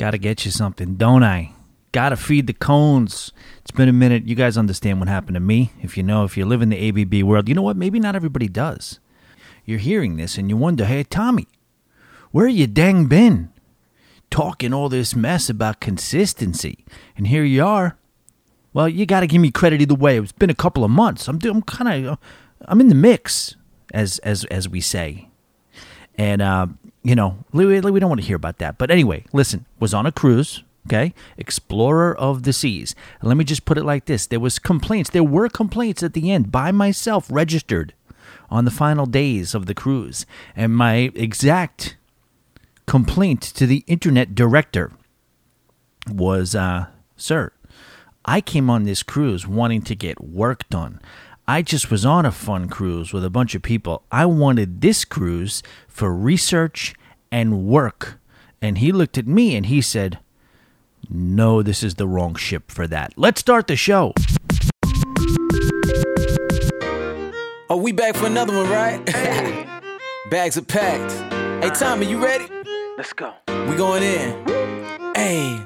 Gotta get you something, don't I? Gotta feed the cones. It's been a minute. You guys understand what happened to me. If you know, if you live in the ABB world, you know what? Maybe not everybody does. You're hearing this and you wonder, hey, Tommy, where you dang been? Talking all this mess about consistency. And here you are. Well, you got to give me credit either way. It's been a couple of months. I'm, I'm kind of, I'm in the mix, as as as we say. And uh, you know, we, don't want to hear about that. But anyway, listen, was on a cruise okay? Explorer of the seas. Let me just put it like this. There was complaints. There were complaints at the end by myself registered on the final days of the cruise. And my exact complaint to the internet director was uh sir i came on this cruise wanting to get work done I just was on a fun cruise with a bunch of people. I wanted this cruise for research and work. And he looked at me and he said, no, this is the wrong ship for that. Let's start the show. Oh, we back for another one, right? Bags are packed. Hey, Tommy, you ready? Let's go. We going in. Hey.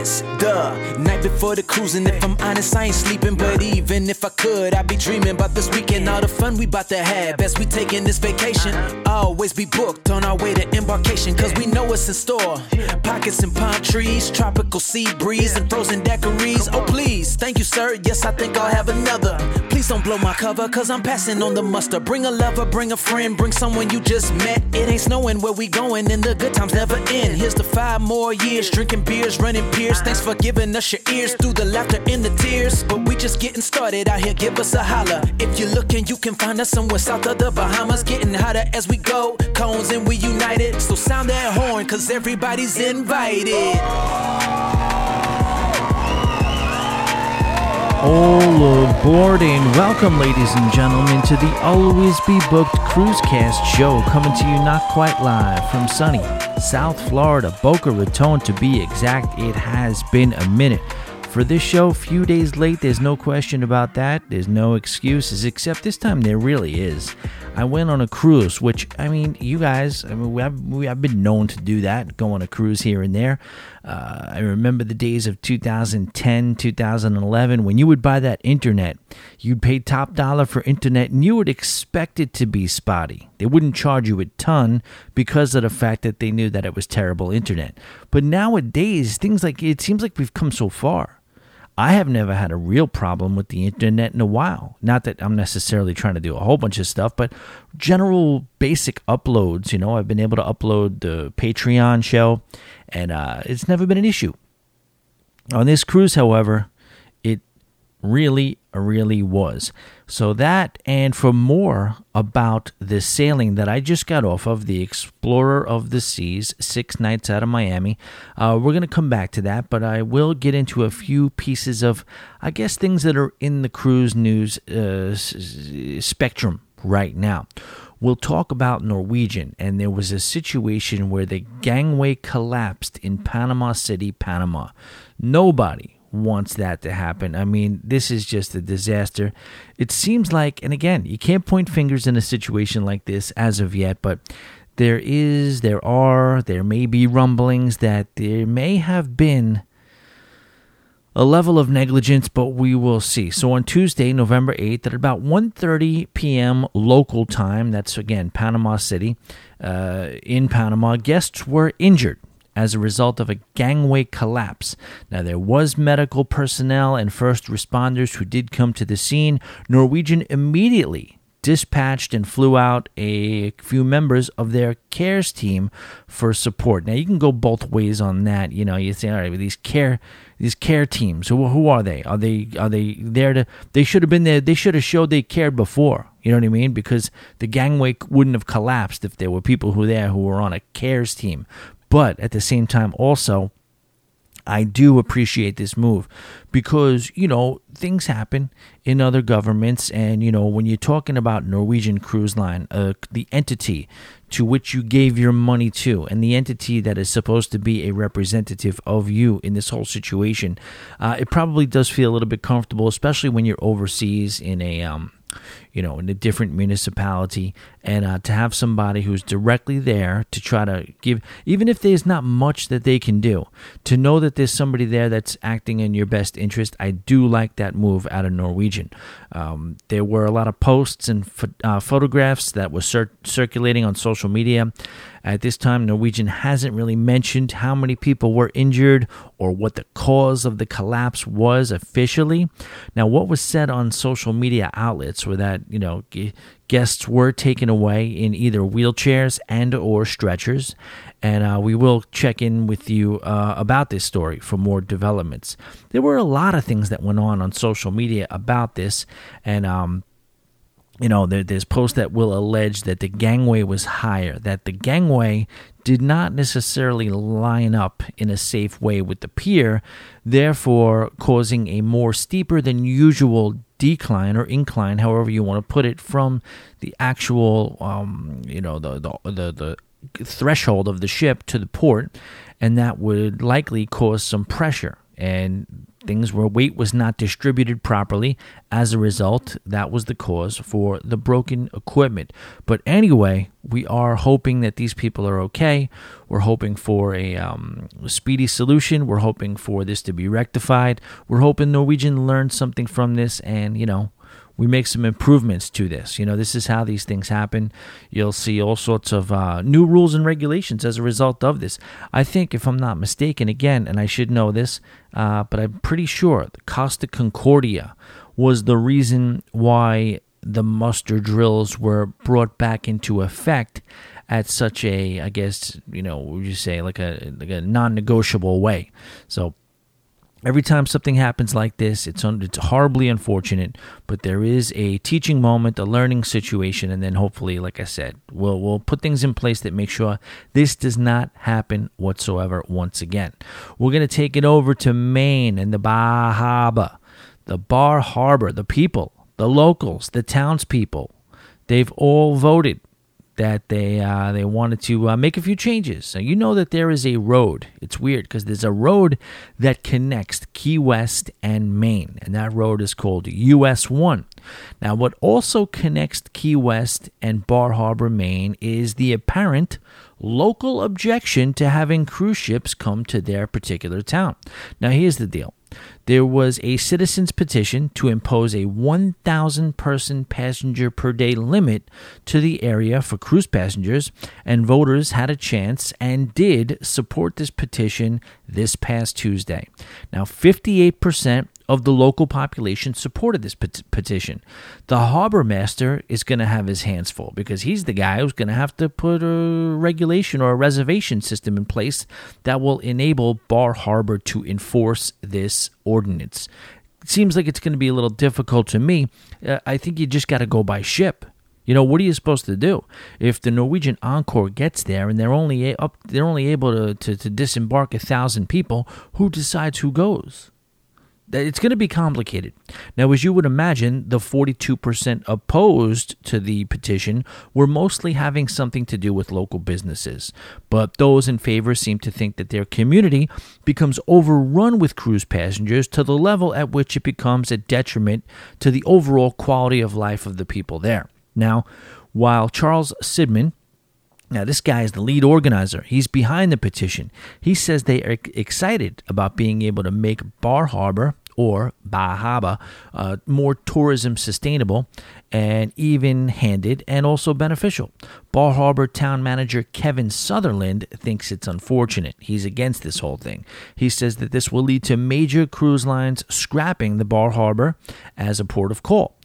It's the night before the cruising. If I'm honest, I ain't sleeping. But even if I could, I'd be dreaming about this weekend. All the fun we about to have. Best we taking this vacation. Always be booked on our way to embarkation. Cause we know what's in store. Pockets and palm trees, tropical sea breeze, and frozen daiquiris. Oh, please. Thank you, sir. Yes, I think I'll have another. Please don't blow my cover, cause I'm passing on the muster. Bring a lover, bring a friend, bring someone you just met. It ain't snowing where we going, and the good times never end. Here's to five more years, drinking beers, running piers. Thanks for giving us your ears through the laughter and the tears. But we just getting started out here, give us a holler. If you're looking, you can find us somewhere south of the Bahamas. Getting hotter as we go, cones and we united. So sound that horn, cause everybody's invited. All aboard and welcome, ladies and gentlemen, to the Always Be Booked Cruisecast show, coming to you not quite live from sunny South Florida, Boca Raton to be exact. It has been a minute. For this show, few days late, there's no question about that. There's no excuses, except this time there really is. I went on a cruise, which I mean, you guys, I mean, we have, we have been known to do that, go on a cruise here and there. Uh, I remember the days of 2010, 2011, when you would buy that internet, you'd pay top dollar for internet, and you would expect it to be spotty. They wouldn't charge you a ton because of the fact that they knew that it was terrible internet. But nowadays, things like it seems like we've come so far. I have never had a real problem with the internet in a while. Not that I'm necessarily trying to do a whole bunch of stuff, but general basic uploads. You know, I've been able to upload the Patreon show, and uh, it's never been an issue. On this cruise, however, it really, really was. So, that and for more about the sailing that I just got off of, the Explorer of the Seas, six nights out of Miami, uh, we're going to come back to that, but I will get into a few pieces of, I guess, things that are in the cruise news uh, spectrum right now. We'll talk about Norwegian, and there was a situation where the gangway collapsed in Panama City, Panama. Nobody wants that to happen. I mean, this is just a disaster. It seems like, and again, you can't point fingers in a situation like this as of yet, but there is, there are, there may be rumblings that there may have been a level of negligence, but we will see. So on Tuesday, November 8th, at about 1:30 p.m. local time, that's again Panama City, uh, in Panama, guests were injured as a result of a gangway collapse. Now, there was medical personnel and first responders who did come to the scene. Norwegian immediately dispatched and flew out a few members of their cares team for support. Now, you can go both ways on that. You know, you say, all right, these care these care teams, who, who are they? Are they are they there to? They should have been there. They should have showed they cared before. You know what I mean? Because the gangway wouldn't have collapsed if there were people who were there who were on a cares team. But at the same time, also, I do appreciate this move because, you know, things happen in other governments. And, you know, when you're talking about Norwegian Cruise Line, uh, the entity to which you gave your money to, and the entity that is supposed to be a representative of you in this whole situation, uh, it probably does feel a little bit comfortable, especially when you're overseas in a, um, you know, in a different municipality and uh, to have somebody who's directly there to try to give, even if there's not much that they can do, to know that there's somebody there that's acting in your best interest, I do like that move out of Norwegian. Um, there were a lot of posts and ph- uh, photographs that were cir- circulating on social media. At this time, Norwegian hasn't really mentioned how many people were injured or what the cause of the collapse was officially. Now, what was said on social media outlets were that, you know, guests were taken away in either wheelchairs and or stretchers. And uh, we will check in with you uh, about this story for more developments. There were a lot of things that went on on social media about this. And um, you know, there, there's posts that will allege that the gangway was higher, that the gangway did not necessarily line up in a safe way with the pier, therefore causing a more steeper than usual decline or incline, however you want to put it, from the actual, um, you know, the, the the the threshold of the ship to the port, and that would likely cause some pressure. And things where weight was not distributed properly. As a result, that was the cause for the broken equipment. But anyway, we are hoping that these people are okay. We're hoping for a um, speedy solution. We're hoping for this to be rectified. We're hoping Norwegian learned something from this and, you know, we make some improvements to this. You know, this is how these things happen. You'll see all sorts of uh, new rules and regulations as a result of this. I think, if I'm not mistaken, again, and I should know this, uh, but I'm pretty sure the Costa Concordia was the reason why the muster drills were brought back into effect at such a, I guess, you know, would you say like a like a non-negotiable way. So Every time something happens like this, it's un- it's horribly unfortunate, but there is a teaching moment, a learning situation, and then hopefully, like I said, we'll we'll put things in place that make sure this does not happen whatsoever once again. We're gonna take it over to Maine and the Bar Harbor, the Bar Harbor, the people, the locals, the townspeople. They've all voted that they uh, they wanted to uh, make a few changes. So you know that there is a road. It's weird because there's a road that connects Key West and Maine, and that road is called US One. Now, what also connects Key West and Bar Harbor, Maine, is the apparent local objection to having cruise ships come to their particular town. Now, here's the deal there was a citizens' petition to impose a 1,000 person passenger per day limit to the area for cruise passengers, and voters had a chance and did support this petition this past Tuesday. Now, 58% of the local population supported this pet- petition. The harbor master is going to have his hands full because he's the guy who's going to have to put a regulation or a reservation system in place that will enable Bar Harbor to enforce this ordinance. It seems like it's going to be a little difficult to me. Uh, I think you just got to go by ship. You know what are you supposed to do if the Norwegian Encore gets there and they're only up? They're only able to, to, to disembark a thousand people. Who decides who goes? It's going to be complicated. Now, as you would imagine, the 42% opposed to the petition were mostly having something to do with local businesses. But those in favor seem to think that their community becomes overrun with cruise passengers to the level at which it becomes a detriment to the overall quality of life of the people there. Now, while Charles Sidman, now, this guy is the lead organizer. He's behind the petition. He says they are excited about being able to make Bar Harbor or Bar Harbor uh, more tourism sustainable and even handed and also beneficial. Bar Harbor town manager Kevin Sutherland thinks it's unfortunate. He's against this whole thing. He says that this will lead to major cruise lines scrapping the Bar Harbor as a port of call.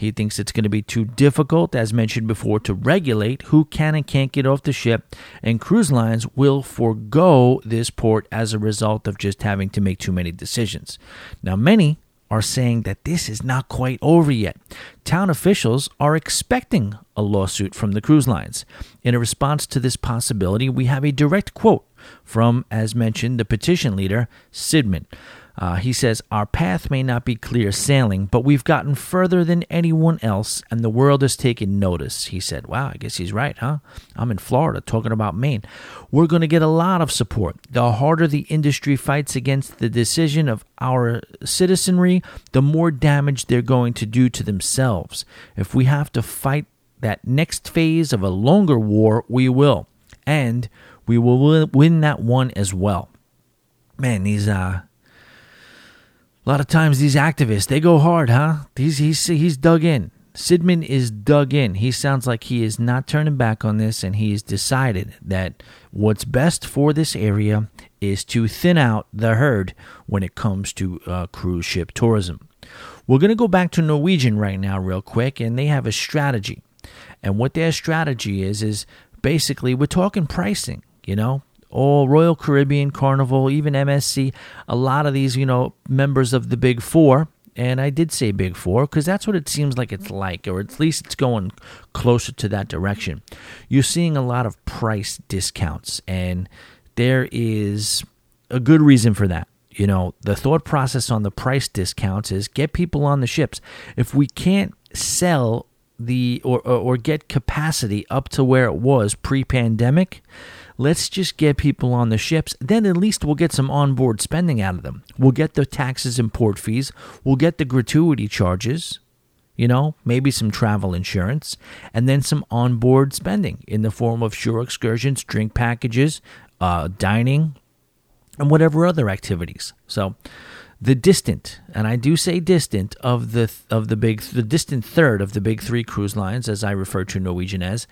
He thinks it's going to be too difficult, as mentioned before, to regulate who can and can't get off the ship, and cruise lines will forego this port as a result of just having to make too many decisions. Now, many are saying that this is not quite over yet. Town officials are expecting a lawsuit from the cruise lines. In a response to this possibility, we have a direct quote from, as mentioned, the petition leader, Sidman. Uh, he says, Our path may not be clear sailing, but we've gotten further than anyone else, and the world has taken notice. He said, Wow, I guess he's right, huh? I'm in Florida talking about Maine. We're going to get a lot of support. The harder the industry fights against the decision of our citizenry, the more damage they're going to do to themselves. If we have to fight that next phase of a longer war, we will. And we will win that one as well. Man, these uh a lot of times these activists, they go hard, huh? He's he's he's dug in. Sidman is dug in. He sounds like he is not turning back on this and he he's decided that what's best for this area is to thin out the herd when it comes to uh, cruise ship tourism. We're going to go back to Norwegian right now, real quick, and they have a strategy. And what their strategy is, is basically we're talking pricing, you know, all Royal Caribbean, Carnival, even MSC, a lot of these, you know, members of the Big Four. And I did say Big Four because that's what it seems like it's like, or at least it's going closer to that direction. You're seeing a lot of price discounts, and there is a good reason for that. You know, the thought process on the price discounts is get people on the ships. If we can't sell the or, or, or get capacity up to where it was pre-pandemic, let's just get people on the ships. Then at least we'll get some onboard spending out of them. We'll get the taxes and port fees. We'll get the gratuity charges. You know, maybe some travel insurance, and then some onboard spending in the form of shore excursions, drink packages, uh, dining, and whatever other activities. So the distant, and I do say distant of the of the big the distant third of the big three cruise lines, as I refer to Norwegian as,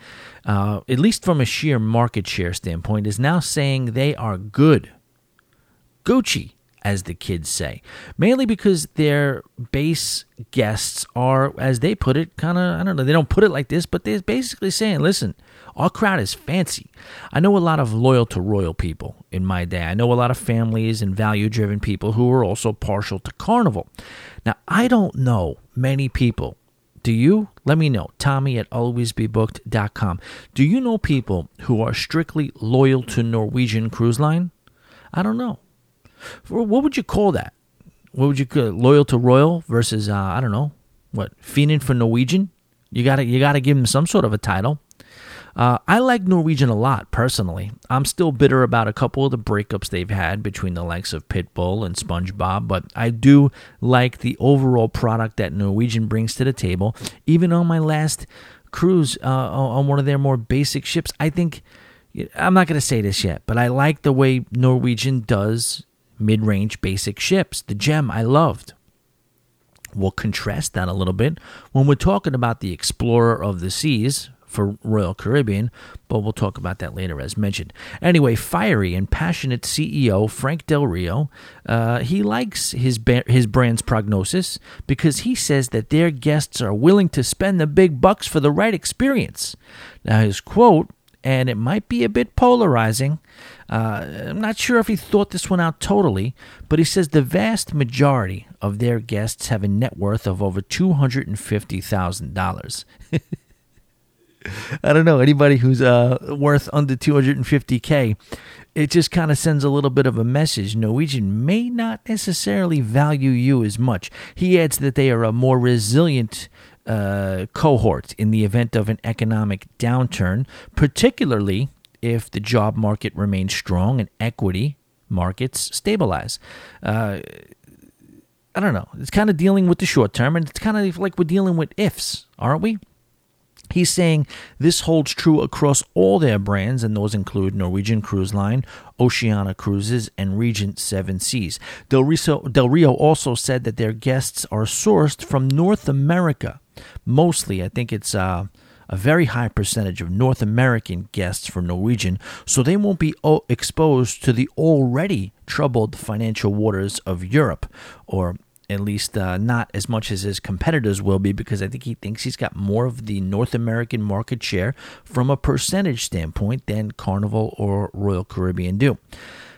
uh, at least from a sheer market share standpoint, is now saying they are good, Gucci, as the kids say, mainly because their base guests are, as they put it, kind of I don't know, they don't put it like this, but they're basically saying, listen, our crowd is fancy. I know a lot of loyal to royal people in my day. I know a lot of families and value driven people who are also partial to carnival. Now, I don't know many people. Do you? Let me know. Tommy at alwaysbebooked.com. Do you know people who are strictly loyal to Norwegian Cruise Line? I don't know. What would you call that? What would you call loyal to Royal versus uh, I don't know what fiending for Norwegian? You gotta you gotta give him some sort of a title. Uh, I like Norwegian a lot personally. I'm still bitter about a couple of the breakups they've had between the likes of Pitbull and SpongeBob, but I do like the overall product that Norwegian brings to the table. Even on my last cruise uh, on one of their more basic ships, I think I'm not going to say this yet, but I like the way Norwegian does mid range basic ships. The gem I loved. We'll contrast that a little bit when we're talking about the Explorer of the Seas for Royal Caribbean, but we'll talk about that later, as mentioned. Anyway, fiery and passionate CEO Frank Del Rio, uh, he likes his ba- his brand's prognosis because he says that their guests are willing to spend the big bucks for the right experience. Now, his quote, and it might be a bit polarizing. Uh, I'm not sure if he thought this one out totally, but he says the vast majority of their guests have a net worth of over $250,000. I don't know anybody who's uh, worth under 250k. It just kind of sends a little bit of a message. Norwegian may not necessarily value you as much. He adds that they are a more resilient uh, cohort in the event of an economic downturn, particularly if the job market remains strong and equity markets stabilize. Uh, I don't know. It's kind of dealing with the short term, and it's kind of like we're dealing with ifs, aren't we? He's saying this holds true across all their brands, and those include Norwegian Cruise Line, Oceania Cruises, and Regent Seven Seas. Del Del Rio also said that their guests are sourced from North America. Mostly, I think it's uh, a very high percentage of North American guests from Norwegian, so they won't be exposed to the already troubled financial waters of Europe, or at least uh, not as much as his competitors will be, because I think he thinks he's got more of the North American market share from a percentage standpoint than Carnival or Royal Caribbean do.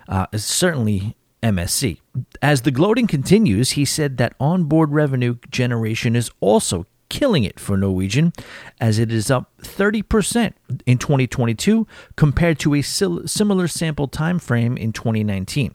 Uh, certainly MSC. As the gloating continues, he said that onboard revenue generation is also killing it for Norwegian, as it is up 30% in 2022 compared to a similar sample time frame in 2019.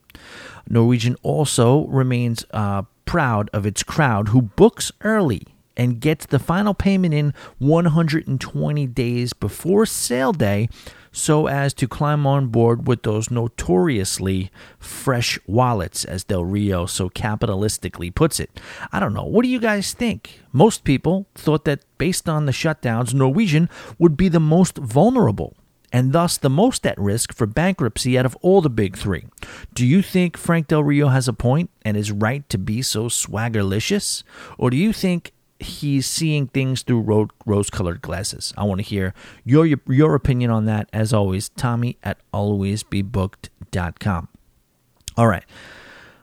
Norwegian also remains uh, proud of its crowd who books early and gets the final payment in 120 days before sale day so as to climb on board with those notoriously fresh wallets, as Del Rio so capitalistically puts it. I don't know. What do you guys think? Most people thought that based on the shutdowns, Norwegian would be the most vulnerable and thus the most at risk for bankruptcy out of all the big three. Do you think Frank Del Rio has a point and is right to be so swaggerlicious? Or do you think he's seeing things through rose colored glasses? I want to hear your, your opinion on that. As always, Tommy at alwaysbebooked.com. All right.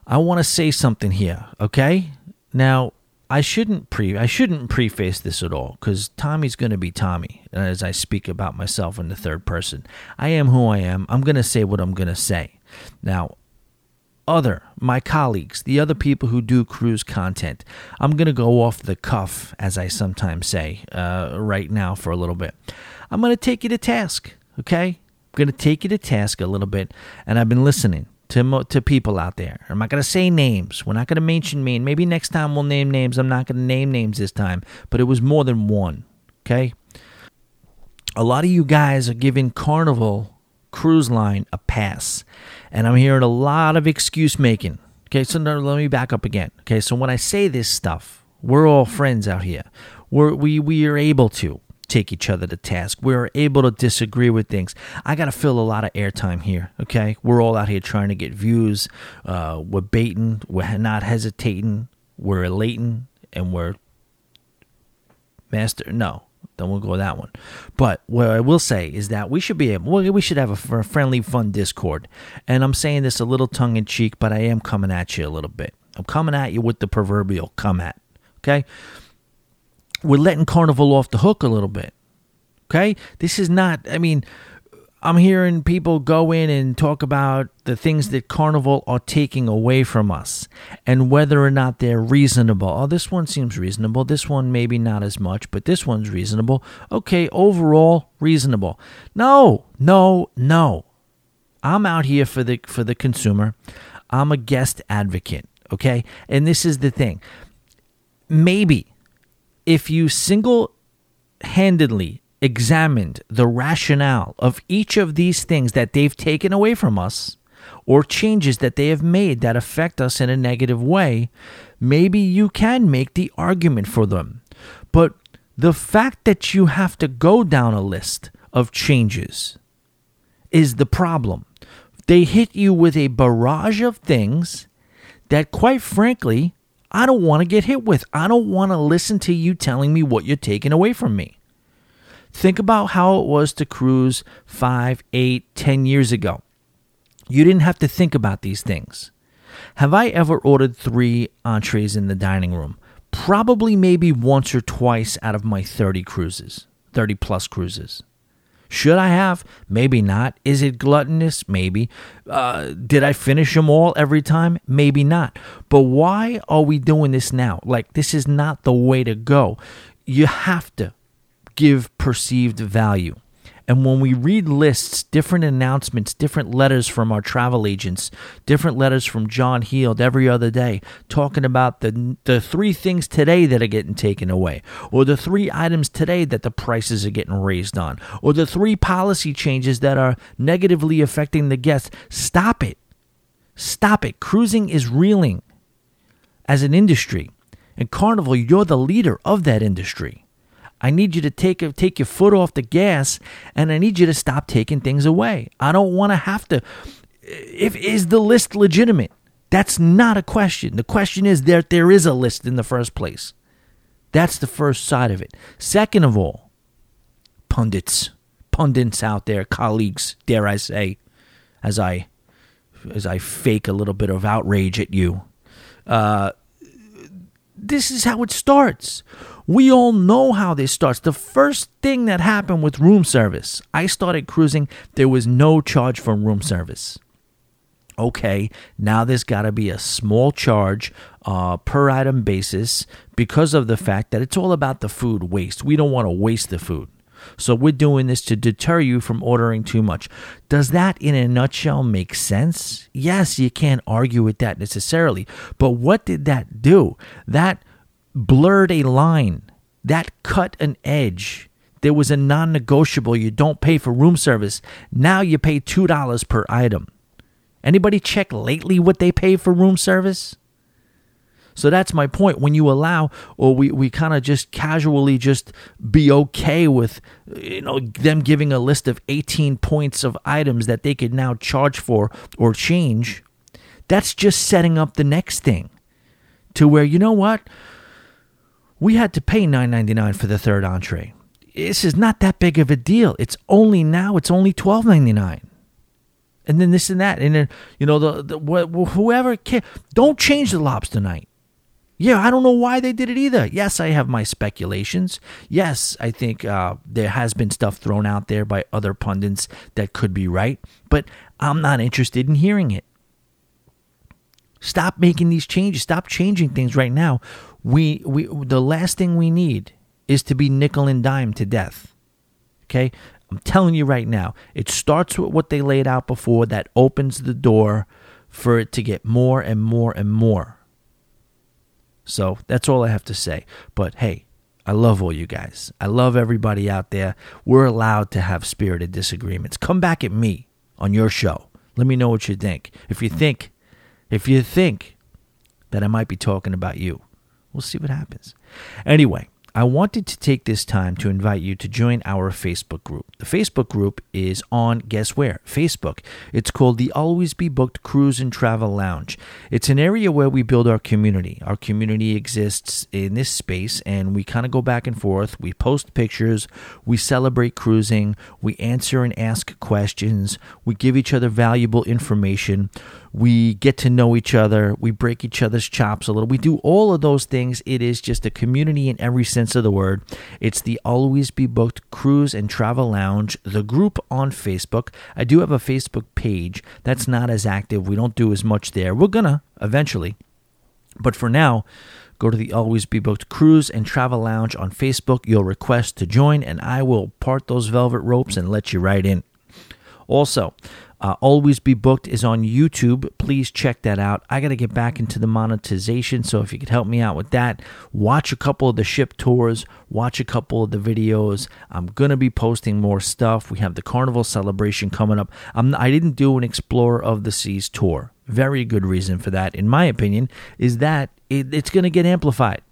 I want to say something here, okay? Now, I shouldn't pre I shouldn't preface this at all because Tommy's going to be Tommy uh, as I speak about myself in the third person. I am who I am. I'm going to say what I'm going to say. Now, other my colleagues, the other people who do cruise content, I'm going to go off the cuff, as I sometimes say, uh, right now for a little bit. I'm going to take you to task. Okay, I'm going to take you to task a little bit, and I've been listening to to people out there. I'm not going to say names. We're not going to mention me. Maybe next time we'll name names. I'm not going to name names this time, but it was more than one. Okay. A lot of you guys are giving Carnival Cruise Line a pass, and I'm hearing a lot of excuse making. Okay, so now let me back up again. Okay, so when I say this stuff, we're all friends out here. We're, we we are able to take each other to task. We're able to disagree with things. I got to fill a lot of airtime here, okay? We're all out here trying to get views. Uh, we're baiting, we're not hesitating, we're elating, and we're master. No, then we'll go that one. But what I will say is that we should be able, we should have a friendly, fun Discord. And I'm saying this a little tongue in cheek, but I am coming at you a little bit. I'm coming at you with the proverbial come at. Okay? we're letting Carnival off the hook a little bit. Okay? This is not, I mean, I'm hearing people go in and talk about the things that Carnival are taking away from us and whether or not they're reasonable. Oh, this one seems reasonable. This one maybe not as much, but this one's reasonable. Okay, overall reasonable. No, no, no. I'm out here for the for the consumer. I'm a guest advocate, okay? And this is the thing. Maybe if you single handedly examined the rationale of each of these things that they've taken away from us or changes that they have made that affect us in a negative way, maybe you can make the argument for them. But the fact that you have to go down a list of changes is the problem. They hit you with a barrage of things that, quite frankly, I don't want to get hit with. I don't want to listen to you telling me what you're taking away from me. Think about how it was to cruise five, eight, ten years ago. You didn't have to think about these things. Have I ever ordered three entrees in the dining room? Probably maybe once or twice out of my 30 cruises, 30 plus cruises. Should I have? Maybe not. Is it gluttonous? Maybe. Uh, did I finish them all every time? Maybe not. But why are we doing this now? Like, this is not the way to go. You have to give perceived value. And when we read lists, different announcements, different letters from our travel agents, different letters from John Heald every other day, talking about the, the three things today that are getting taken away, or the three items today that the prices are getting raised on, or the three policy changes that are negatively affecting the guests, stop it. Stop it. Cruising is reeling as an industry. And Carnival, you're the leader of that industry. I need you to take take your foot off the gas, and I need you to stop taking things away. I don't want to have to. If is the list legitimate? That's not a question. The question is that there is a list in the first place. That's the first side of it. Second of all, pundits, pundits out there, colleagues, dare I say, as I as I fake a little bit of outrage at you. Uh, this is how it starts. We all know how this starts. The first thing that happened with room service, I started cruising, there was no charge for room service. Okay, now there's got to be a small charge uh, per item basis because of the fact that it's all about the food waste. We don't want to waste the food. So we're doing this to deter you from ordering too much. Does that, in a nutshell, make sense? Yes, you can't argue with that necessarily. But what did that do? That blurred a line, that cut an edge, there was a non negotiable. You don't pay for room service. Now you pay $2 per item. Anybody check lately what they pay for room service? So that's my point. When you allow, or we, we kind of just casually just be okay with, you know, them giving a list of 18 points of items that they could now charge for or change, that's just setting up the next thing to where, you know what? We had to pay $9.99 for the third entree. This is not that big of a deal. It's only now, it's only $12.99 and then this and that, and then you know the, the whoever can don't change the lobster night. Yeah, I don't know why they did it either. Yes, I have my speculations. Yes, I think uh, there has been stuff thrown out there by other pundits that could be right, but I'm not interested in hearing it. Stop making these changes. Stop changing things right now. We we the last thing we need is to be nickel and dime to death. Okay? I'm telling you right now, it starts with what they laid out before that opens the door for it to get more and more and more. So that's all I have to say. But hey, I love all you guys. I love everybody out there. We're allowed to have spirited disagreements. Come back at me on your show. Let me know what you think. If you think, if you think that I might be talking about you, we'll see what happens. Anyway, I wanted to take this time to invite you to join our Facebook group. The Facebook group is on, guess where? Facebook. It's called the Always Be Booked Cruise and Travel Lounge. It's an area where we build our community. Our community exists in this space, and we kind of go back and forth. We post pictures, we celebrate cruising, we answer and ask questions, we give each other valuable information we get to know each other, we break each other's chops a little. We do all of those things. It is just a community in every sense of the word. It's the Always Be Booked Cruise and Travel Lounge, the group on Facebook. I do have a Facebook page that's not as active. We don't do as much there. We're gonna eventually. But for now, go to the Always Be Booked Cruise and Travel Lounge on Facebook. You'll request to join, and I will part those velvet ropes and let you right in. Also, uh, Always Be Booked is on YouTube. Please check that out. I got to get back into the monetization, so if you could help me out with that, watch a couple of the ship tours, watch a couple of the videos. I'm gonna be posting more stuff. We have the Carnival celebration coming up. I'm, I didn't do an Explorer of the Seas tour. Very good reason for that, in my opinion, is that it, it's gonna get amplified,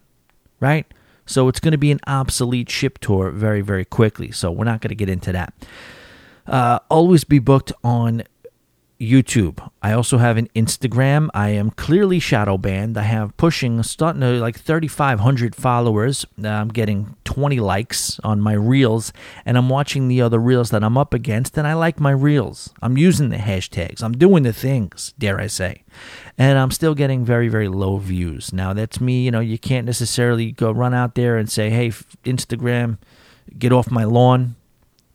right? So it's going to be an obsolete ship tour very, very quickly. So we're not going to get into that. Uh, always be booked on YouTube. I also have an Instagram. I am clearly shadow banned. I have pushing starting to like 3,500 followers. I'm getting 20 likes on my reels, and I'm watching the other reels that I'm up against, and I like my reels. I'm using the hashtags. I'm doing the things, dare I say, and I'm still getting very very low views. Now that's me. You know, you can't necessarily go run out there and say, "Hey, Instagram, get off my lawn."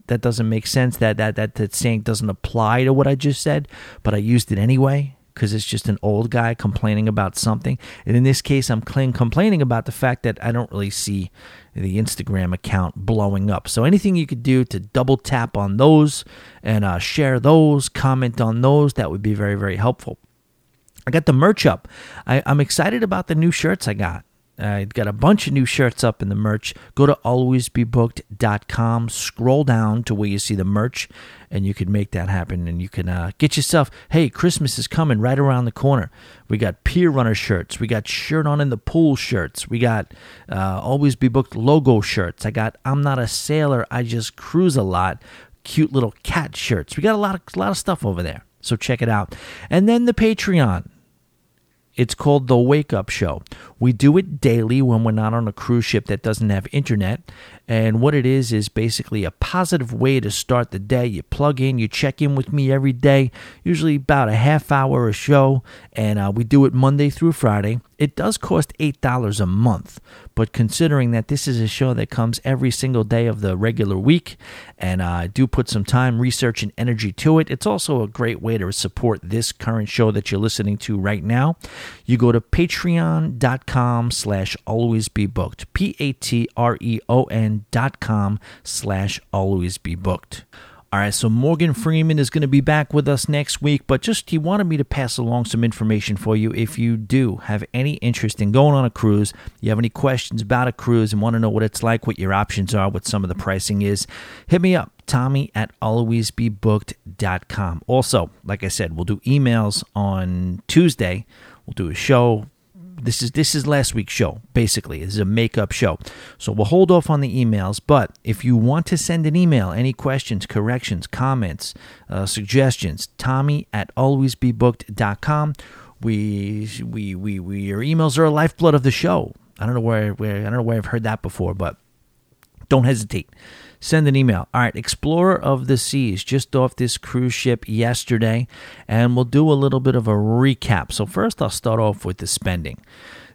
That doesn't make sense. That that that that saying doesn't apply to what I just said, but I used it anyway because it's just an old guy complaining about something. And in this case, I'm complaining about the fact that I don't really see the Instagram account blowing up. So anything you could do to double tap on those and uh, share those, comment on those, that would be very very helpful. I got the merch up. I, I'm excited about the new shirts I got. I got a bunch of new shirts up in the merch. Go to alwaysbebooked.com, scroll down to where you see the merch, and you can make that happen. And you can uh, get yourself, hey, Christmas is coming right around the corner. We got Pier Runner shirts. We got Shirt On in the Pool shirts. We got uh, Always Be Booked logo shirts. I got I'm Not a Sailor, I Just Cruise a Lot. Cute little cat shirts. We got a lot of, a lot of stuff over there. So check it out. And then the Patreon. It's called The Wake Up Show. We do it daily when we're not on a cruise ship that doesn't have internet. And what it is is basically a positive way to start the day. You plug in, you check in with me every day, usually about a half hour a show, and uh, we do it Monday through Friday. It does cost $8 a month, but considering that this is a show that comes every single day of the regular week, and uh, I do put some time, research, and energy to it, it's also a great way to support this current show that you're listening to right now. You go to patreon.com slash always be booked, P A T R E O N dot com slash always be booked. All right, so Morgan Freeman is going to be back with us next week, but just he wanted me to pass along some information for you. If you do have any interest in going on a cruise, you have any questions about a cruise and want to know what it's like, what your options are, what some of the pricing is, hit me up, Tommy at alwaysbebooked.com. Also, like I said, we'll do emails on Tuesday. We'll do a show this is this is last week's show basically. This is a makeup show. So we'll hold off on the emails but if you want to send an email any questions corrections comments uh, suggestions tommy at alwaysbebooked.com we, we we we your emails are a lifeblood of the show. I don't know where, where i don't know where i've heard that before but don't hesitate send an email. All right, Explorer of the Seas, just off this cruise ship yesterday, and we'll do a little bit of a recap. So, first, I'll start off with the spending.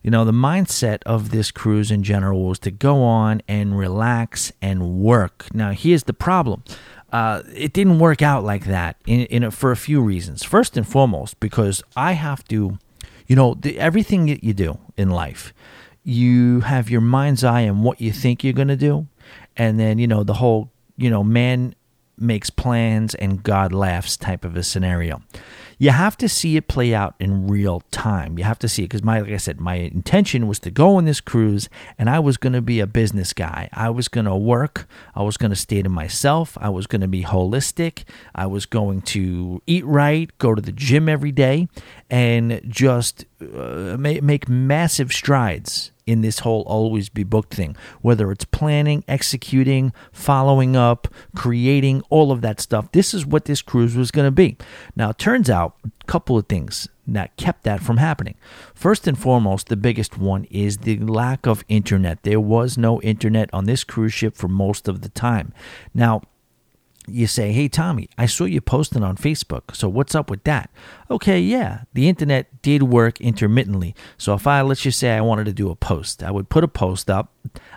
You know, the mindset of this cruise in general was to go on and relax and work. Now, here's the problem. Uh, it didn't work out like that in, in a, for a few reasons. First and foremost, because I have to, you know, the, everything that you do in life, you have your mind's eye on what you think you're going to do, and then you know the whole you know man makes plans and God laughs type of a scenario. You have to see it play out in real time. You have to see it because my like I said, my intention was to go on this cruise and I was going to be a business guy. I was going to work. I was going to stay to myself. I was going to be holistic. I was going to eat right, go to the gym every day, and just uh, make massive strides in this whole always be booked thing, whether it's planning, executing, following up, creating, all of that stuff. This is what this cruise was going to be. Now, it turns out a couple of things that kept that from happening. First and foremost, the biggest one is the lack of internet. There was no internet on this cruise ship for most of the time. Now, you say, Hey, Tommy, I saw you posting on Facebook. So what's up with that? Okay, yeah, the internet did work intermittently. So if I, let's just say I wanted to do a post, I would put a post up,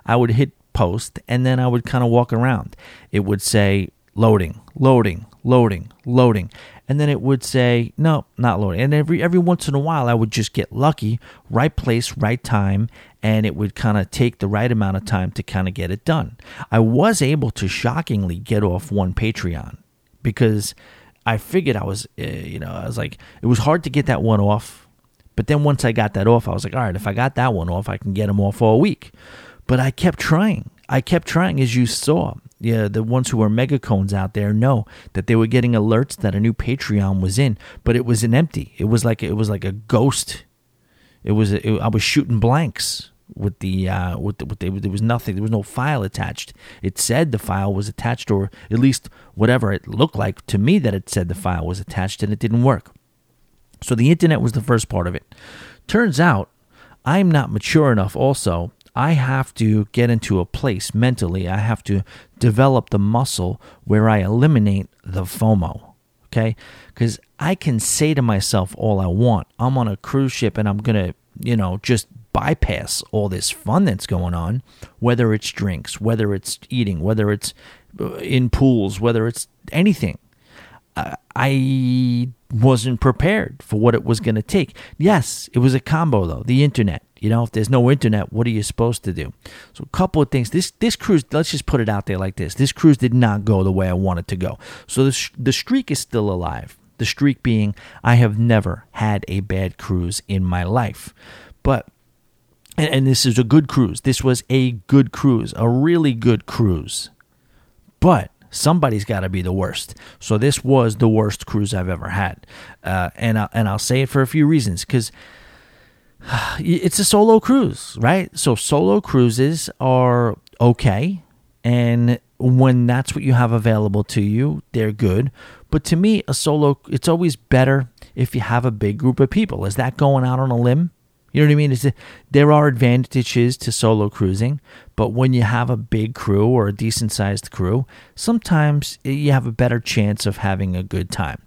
I would hit post, and then I would kind of walk around. It would say loading, loading, loading, loading and then it would say no not loading and every every once in a while i would just get lucky right place right time and it would kind of take the right amount of time to kind of get it done. I was able to shockingly get off one patreon because i figured i was uh, you know i was like it was hard to get that one off but then once i got that off i was like all right if i got that one off i can get them off all week. But i kept trying. I kept trying as you saw. Yeah, the ones who are megacones out there know that they were getting alerts that a new Patreon was in, but it was an empty. It was like it was like a ghost. It was it, I was shooting blanks with the uh, with, the, with the, there was nothing. There was no file attached. It said the file was attached, or at least whatever it looked like to me that it said the file was attached, and it didn't work. So the internet was the first part of it. Turns out I'm not mature enough also I have to get into a place mentally, I have to develop the muscle where I eliminate the FOMO. Okay? Because I can say to myself all I want. I'm on a cruise ship and I'm to, you know, just bypass all this fun that's going on, whether it's drinks, whether it's eating, whether it's uh, in pools, whether it's anything. I wasn't prepared for what it was going to take. Yes, it was a combo though. The internet, you know, if there's no internet, what are you supposed to do? So a couple of things. This this cruise, let's just put it out there like this. This cruise did not go the way I wanted to go. So the the streak is still alive. The streak being I have never had a bad cruise in my life. But and, and this is a good cruise. This was a good cruise, a really good cruise. But somebody's got to be the worst. So this was the worst cruise I've ever had, uh, and I, and I'll say it for a few reasons because it's a solo cruise, right? So solo cruises are okay. And when that's what you have available to you, they're good. But to me, a solo, it's always better if you have a big group of people. Is that going out on a limb? You know what I mean? Is it, there are advantages to solo cruising, but when you have a big crew or a decent sized crew, sometimes you have a better chance of having a good time.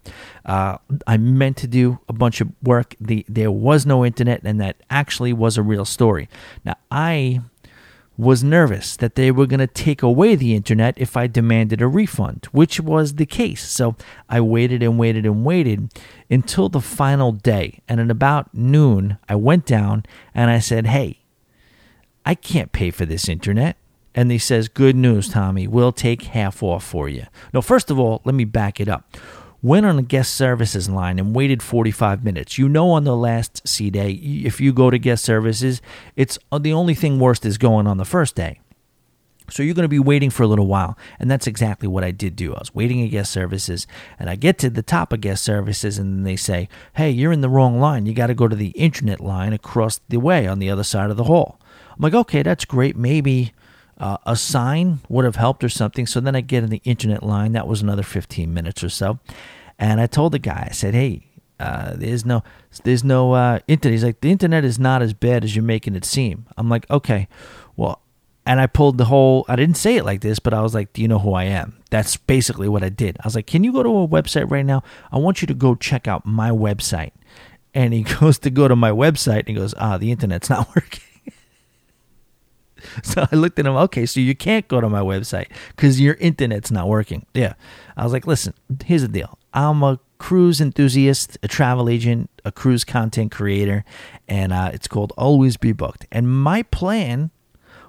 Uh, I meant to do a bunch of work. The, there was no internet, and that actually was a real story. Now, I was nervous that they were going to take away the internet if I demanded a refund, which was the case. So I waited and waited and waited until the final day. And at about noon, I went down and I said, Hey, I can't pay for this internet. and he says, Good news, Tommy. We'll take half off for you. No, first of all, let me back it up. Went on a guest services line and waited 45 minutes. You know, on the last sea day, if you go to guest services, it's uh, the only thing worst is going on the first day. So you're going to be waiting for a little while. And that's exactly what I did do. I was waiting at guest services and I get to the top of guest services and they say, hey, you're in the wrong line. You got to go to the internet line across the way on the other side of the hall. I'm like, okay, that's great. Maybe uh, a sign would have helped or something. So then I get in the internet line. That was another 15 minutes or so. And I told the guy, I said, hey, uh, there's no, there's no uh, internet. He's like, the internet is not as bad as you're making it seem. I'm like, okay, well, and I pulled the whole, I didn't say it like this, but I was like, do you know who I am? That's basically what I did. I was like, can you go to a website right now? I want you to go check out my website. And he goes to go to my website and he goes, ah, the internet's not working. so I looked at him, okay, so you can't go to my website because your internet's not working. Yeah. I was like, listen, here's the deal. I'm a cruise enthusiast, a travel agent, a cruise content creator, and uh, it's called Always Be Booked. And my plan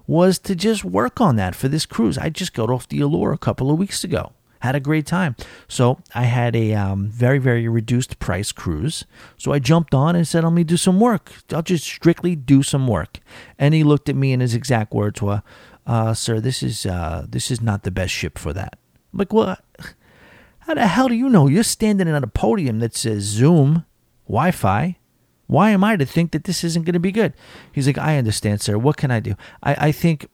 was to just work on that for this cruise. I just got off the Allure a couple of weeks ago. Had a great time. So I had a um, very, very reduced price cruise. So I jumped on and said, Let me do some work. I'll just strictly do some work. And he looked at me and his exact words were, uh, Sir, this is, uh, this is not the best ship for that. I'm like, what? How the hell do you know? You're standing at a podium that says VOOM, Wi Fi, why am I to think that this isn't going to be good? He's like, I understand, sir. What can I do? I, I think.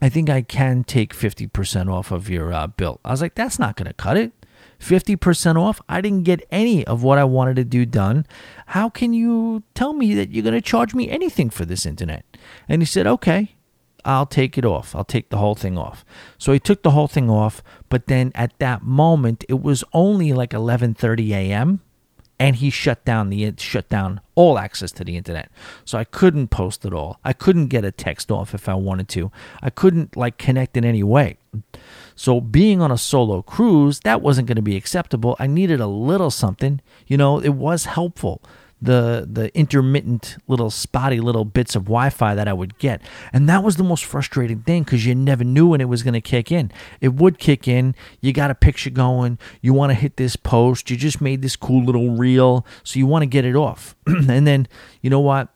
I think I can take 50% off of your uh, bill. I was like, that's not going to cut it. 50% off? I didn't get any of what I wanted to do done. How can you tell me that you're going to charge me anything for this internet? And he said, okay, I'll take it off. I'll take the whole thing off. So he took the whole thing off, but then at that moment it was only like 11:30 a.m and he shut down the shut down all access to the internet. So I couldn't post at all. I couldn't get a text off if I wanted to. I couldn't like connect in any way. So being on a solo cruise, that wasn't going to be acceptable. I needed a little something. You know, it was helpful the the intermittent little spotty little bits of Wi-Fi that I would get. And that was the most frustrating thing because you never knew when it was going to kick in. It would kick in. You got a picture going. You want to hit this post. You just made this cool little reel, so you want to get it off. and then you know what?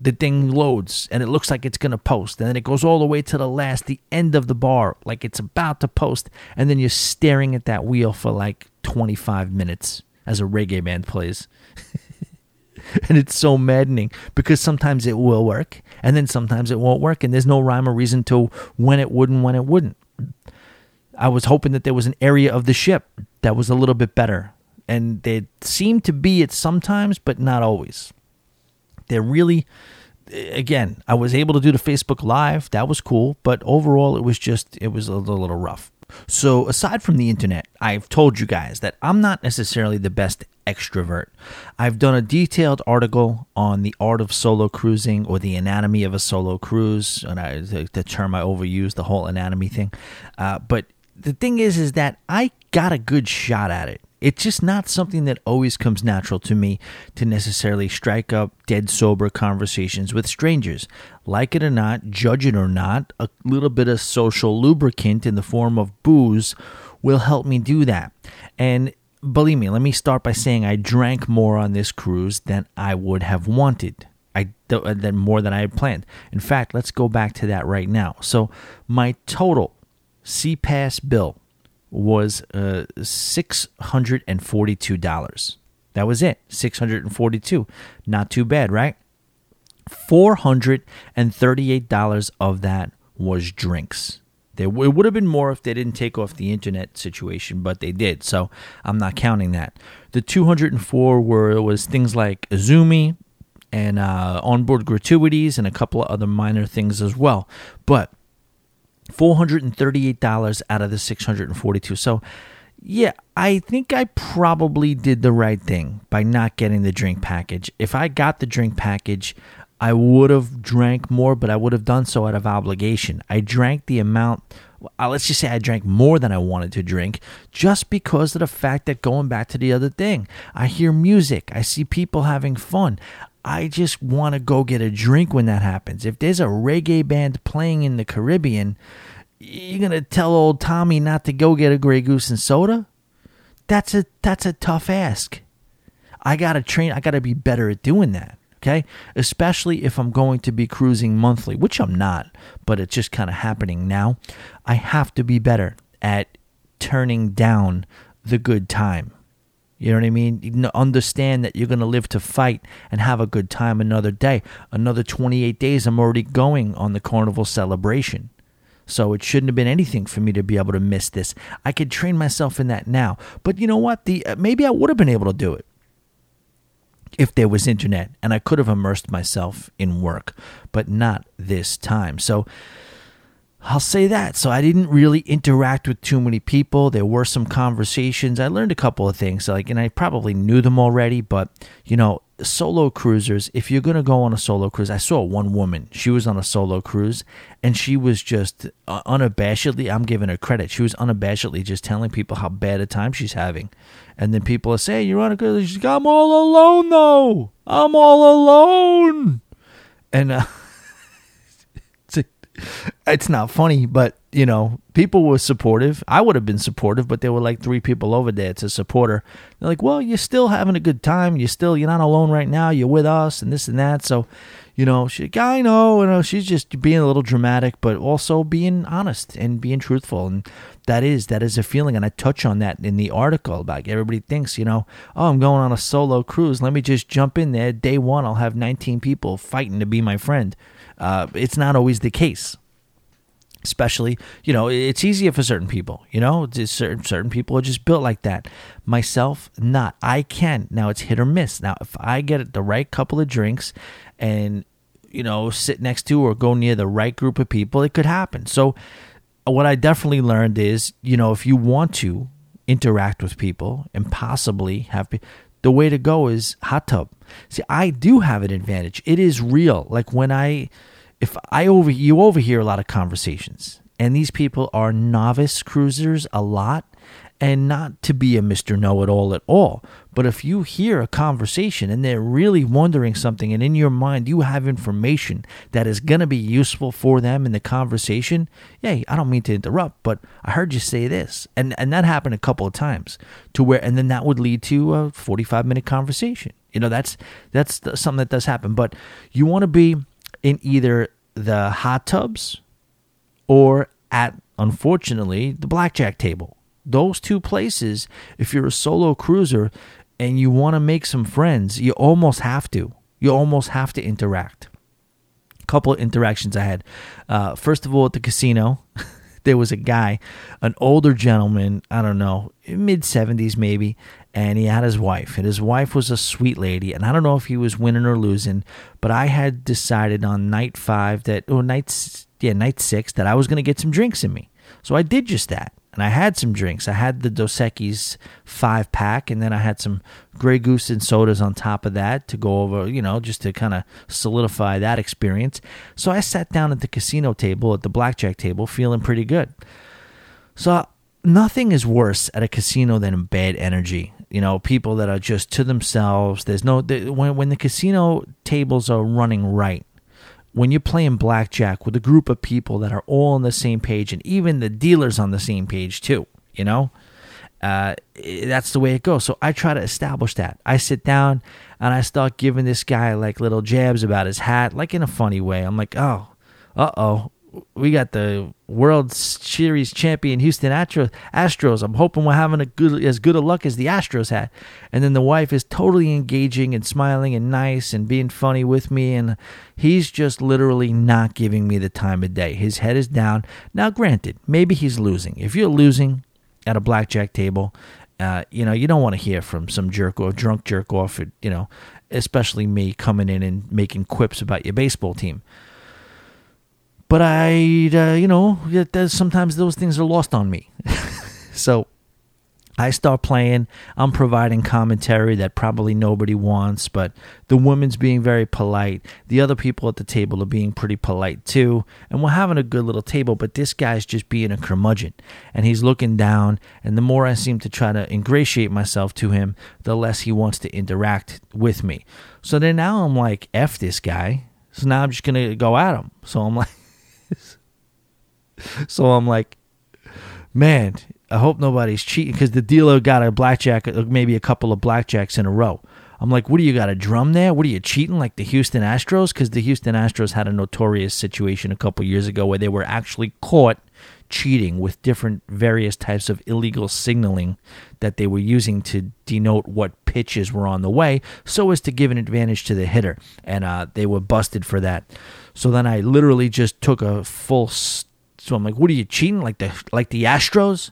The thing loads and it looks like it's going to post. And then it goes all the way to the last, the end of the bar, like it's about to post. And then you're staring at that wheel for like 25 minutes as a reggae band plays. and it's so maddening because sometimes it will work and then sometimes it won't work and there's no rhyme or reason to when it would and when it wouldn't. I was hoping that there was an area of the ship that was a little bit better and they seem to be it sometimes but not always. They're really again, I was able to do the Facebook live. That was cool, but overall it was just it was a little rough. So, aside from the internet, I've told you guys that I'm not necessarily the best extrovert. I've done a detailed article on the art of solo cruising or the anatomy of a solo cruise, and I, the, the term I overuse, the whole anatomy thing. Uh, but the thing is, is that I got a good shot at it. It's just not something that always comes natural to me to necessarily strike up dead sober conversations with strangers. Like it or not, judge it or not, a little bit of social lubricant in the form of booze will help me do that. And believe me, let me start by saying I drank more on this cruise than I would have wanted. I uh, than more than I had planned. In fact, let's go back to that right now. So my total SeaPass bill was uh, $642. That was it. 642. Not too bad, right? $438 of that was drinks. There, it would have been more if they didn't take off the internet situation, but they did. So I'm not counting that. The 204 were was things like Izumi and uh, onboard gratuities and a couple of other minor things as well. But $438 out of the 642. So, yeah, I think I probably did the right thing by not getting the drink package. If I got the drink package, I would have drank more, but I would have done so out of obligation. I drank the amount let's just say I drank more than I wanted to drink just because of the fact that going back to the other thing, I hear music, I see people having fun. I just want to go get a drink when that happens. If there's a reggae band playing in the Caribbean, you're to tell old Tommy not to go get a Grey Goose and soda? That's a that's a tough ask. I got to train, I got to be better at doing that okay? Especially if I'm going to be cruising monthly, which I'm not, but it's just kind of happening now. I have to be better at turning down the good time. You know what I mean? Understand that you're going to live to fight and have a good time another day. Another 28 days, I'm already going on the carnival celebration. So it shouldn't have been anything for me to be able to miss this. I could train myself in that now. But you know what? The uh, maybe I would have been able to do it if there was internet and I could have immersed myself in work, but not this time. So I'll say that. So I didn't really interact with too many people. There were some conversations. I learned a couple of things, like, and I probably knew them already, but you know, solo cruisers, if you're going to go on a solo cruise, I saw one woman. She was on a solo cruise and she was just uh, unabashedly, I'm giving her credit. She was unabashedly just telling people how bad a time she's having. And then people are saying, You're on a cruise. She's like, I'm all alone though. I'm all alone. And, uh, it's not funny, but you know, people were supportive. I would have been supportive, but there were like three people over there to support her. They're like, "Well, you're still having a good time. You're still you're not alone right now. You're with us, and this and that." So, you know, she, I know, you know, she's just being a little dramatic, but also being honest and being truthful, and that is that is a feeling. And I touch on that in the article about everybody thinks, you know, oh, I'm going on a solo cruise. Let me just jump in there. Day one, I'll have 19 people fighting to be my friend. Uh, it's not always the case. Especially you know it's easier for certain people you know? Certain certain people are just built like that. Myself not. I can. Now it's hit or miss. Now if i get the right couple of drinks and you know sit next to or go near the right group of people it could happen. So what i definitely learned is you know if you want to interact with people and possibly have the way to go is hot tub. See i do have an advantage. It is real. Like when i if I over you overhear a lot of conversations, and these people are novice cruisers a lot, and not to be a Mr. Know It All at all. But if you hear a conversation and they're really wondering something, and in your mind you have information that is going to be useful for them in the conversation, hey, I don't mean to interrupt, but I heard you say this. And, and that happened a couple of times to where, and then that would lead to a 45 minute conversation. You know, that's, that's something that does happen. But you want to be in either the hot tubs or at, unfortunately, the blackjack table. Those two places, if you're a solo cruiser and you want to make some friends, you almost have to. You almost have to interact. A couple of interactions I had. Uh, first of all, at the casino, there was a guy, an older gentleman, I don't know, mid 70s maybe, and he had his wife and his wife was a sweet lady and i don't know if he was winning or losing but i had decided on night five that or night yeah night six that i was going to get some drinks in me so i did just that and i had some drinks. I had the dos equis five pack and then i had some Grey Goose and sodas on top of that to go over you know just to kind of solidify that experience. So i sat down at the casino table at the blackjack table feeling pretty good. So nothing is worse at a casino than bad energy. You know people that are just to themselves. There's no when, when the casino tables are running right when you're playing blackjack with a group of people that are all on the same page and even the dealers on the same page too you know? Uh, that's the way it goes. So i try to establish that. I sit down and i start giving this guy like little jabs about his hat like in a funny way. I'm like oh uh-oh we got the World Series champion Houston Astros. Astros. I'm hoping we're having a good as good a luck as the Astros had. And then the wife is totally engaging and smiling and nice and being funny with me, and he's just literally not giving me the time of day. His head is down. Now, granted, maybe he's losing. If you're losing at a blackjack table, uh, you know you don't want to hear from some jerk or drunk jerk off. You know, especially me coming in and making quips about your baseball team but I, uh, you know, sometimes those things are lost on me. so I start playing. I'm providing commentary that probably nobody wants, but the woman's being very polite. The other people at the table are being pretty polite too. And we're having a good little table, but this guy's just being a curmudgeon. And he's looking down. And the more I seem to try to ingratiate myself to him, the less he wants to interact with me. So then now I'm like, F this guy. So now I'm just going to go at him. So I'm like, so I'm like, man, I hope nobody's cheating because the dealer got a blackjack, uh, maybe a couple of blackjacks in a row. I'm like, what do you got a drum there? What are you cheating like the Houston Astros? Because the Houston Astros had a notorious situation a couple years ago where they were actually caught cheating with different various types of illegal signaling that they were using to denote what pitches were on the way so as to give an advantage to the hitter and uh, they were busted for that so then i literally just took a full so i'm like what are you cheating like the like the astros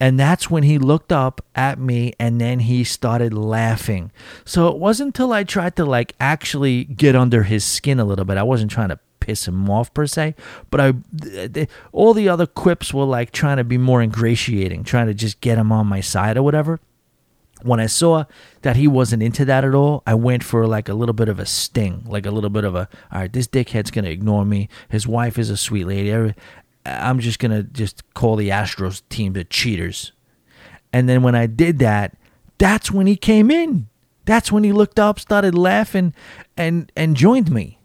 and that's when he looked up at me and then he started laughing. So it wasn't until I tried to like actually get under his skin a little bit. I wasn't trying to piss him off per se, but I all the other quips were like trying to be more ingratiating, trying to just get him on my side or whatever. When I saw that he wasn't into that at all, I went for like a little bit of a sting, like a little bit of a, all right, this dickhead's gonna ignore me. His wife is a sweet lady. I'm just gonna just call the Astros team the cheaters. And then when I did that, that's when he came in. That's when he looked up, started laughing, and and joined me.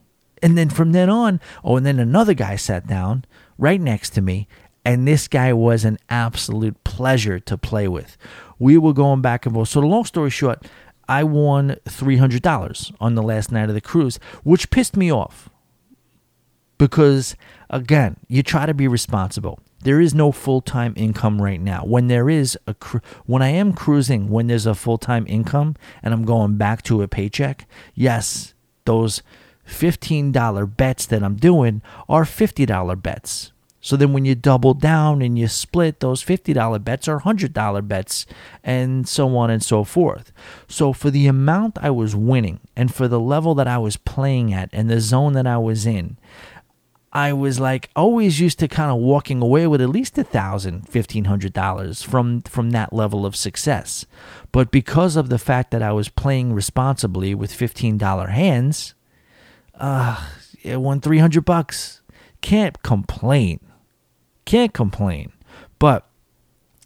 And then from then on, oh, and then another guy sat down right next to me, and this guy was an absolute pleasure to play with. We were going back and forth. So the long story short, I won three hundred dollars on the last night of the cruise, which pissed me off because again, you try to be responsible. There is no full-time income right now. When there is a cru- when I am cruising, when there's a full-time income and I'm going back to a paycheck, yes, those $15 bets that I'm doing are $50 bets. So then when you double down and you split, those $50 bets are $100 bets and so on and so forth. So for the amount I was winning and for the level that I was playing at and the zone that I was in, I was like always used to kind of walking away with at least a thousand, fifteen hundred dollars from from that level of success. But because of the fact that I was playing responsibly with fifteen dollar hands, uh, it won three hundred bucks. Can't complain. Can't complain. But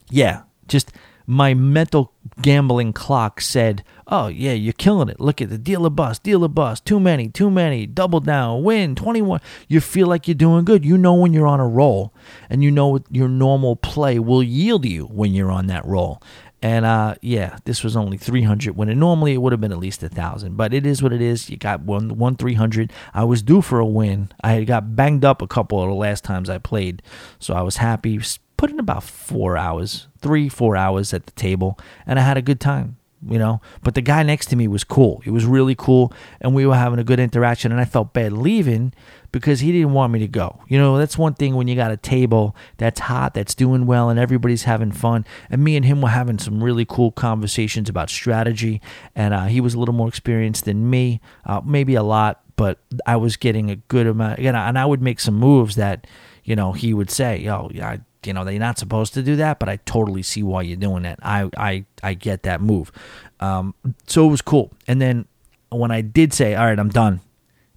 yeah, just my mental gambling clock said, "Oh yeah, you're killing it. Look at the dealer bust, dealer bust. Too many, too many. Double down, win, 21." You feel like you're doing good. You know when you're on a roll, and you know your normal play will yield you when you're on that roll. And uh, yeah, this was only 300 when it normally it would have been at least a thousand. But it is what it is. You got one one 300. I was due for a win. I got banged up a couple of the last times I played, so I was happy put in about four hours, three, four hours at the table, and I had a good time, you know. But the guy next to me was cool. He was really cool, and we were having a good interaction, and I felt bad leaving because he didn't want me to go. You know, that's one thing when you got a table that's hot, that's doing well, and everybody's having fun. And me and him were having some really cool conversations about strategy, and uh, he was a little more experienced than me, uh, maybe a lot, but I was getting a good amount, you know, and I would make some moves that, you know, he would say, "Oh, yeah, you know they're not supposed to do that but i totally see why you're doing that i i i get that move um, so it was cool and then when i did say all right i'm done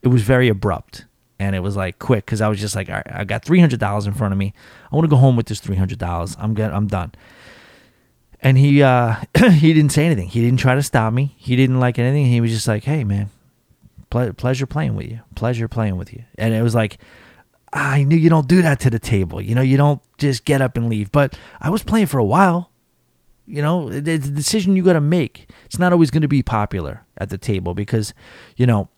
it was very abrupt and it was like quick because i was just like all right i got $300 in front of me i want to go home with this $300 i'm good i'm done and he uh he didn't say anything he didn't try to stop me he didn't like anything he was just like hey man ple- pleasure playing with you pleasure playing with you and it was like I knew you don't do that to the table. You know, you don't just get up and leave. But I was playing for a while. You know, it's a decision you got to make. It's not always going to be popular at the table because, you know,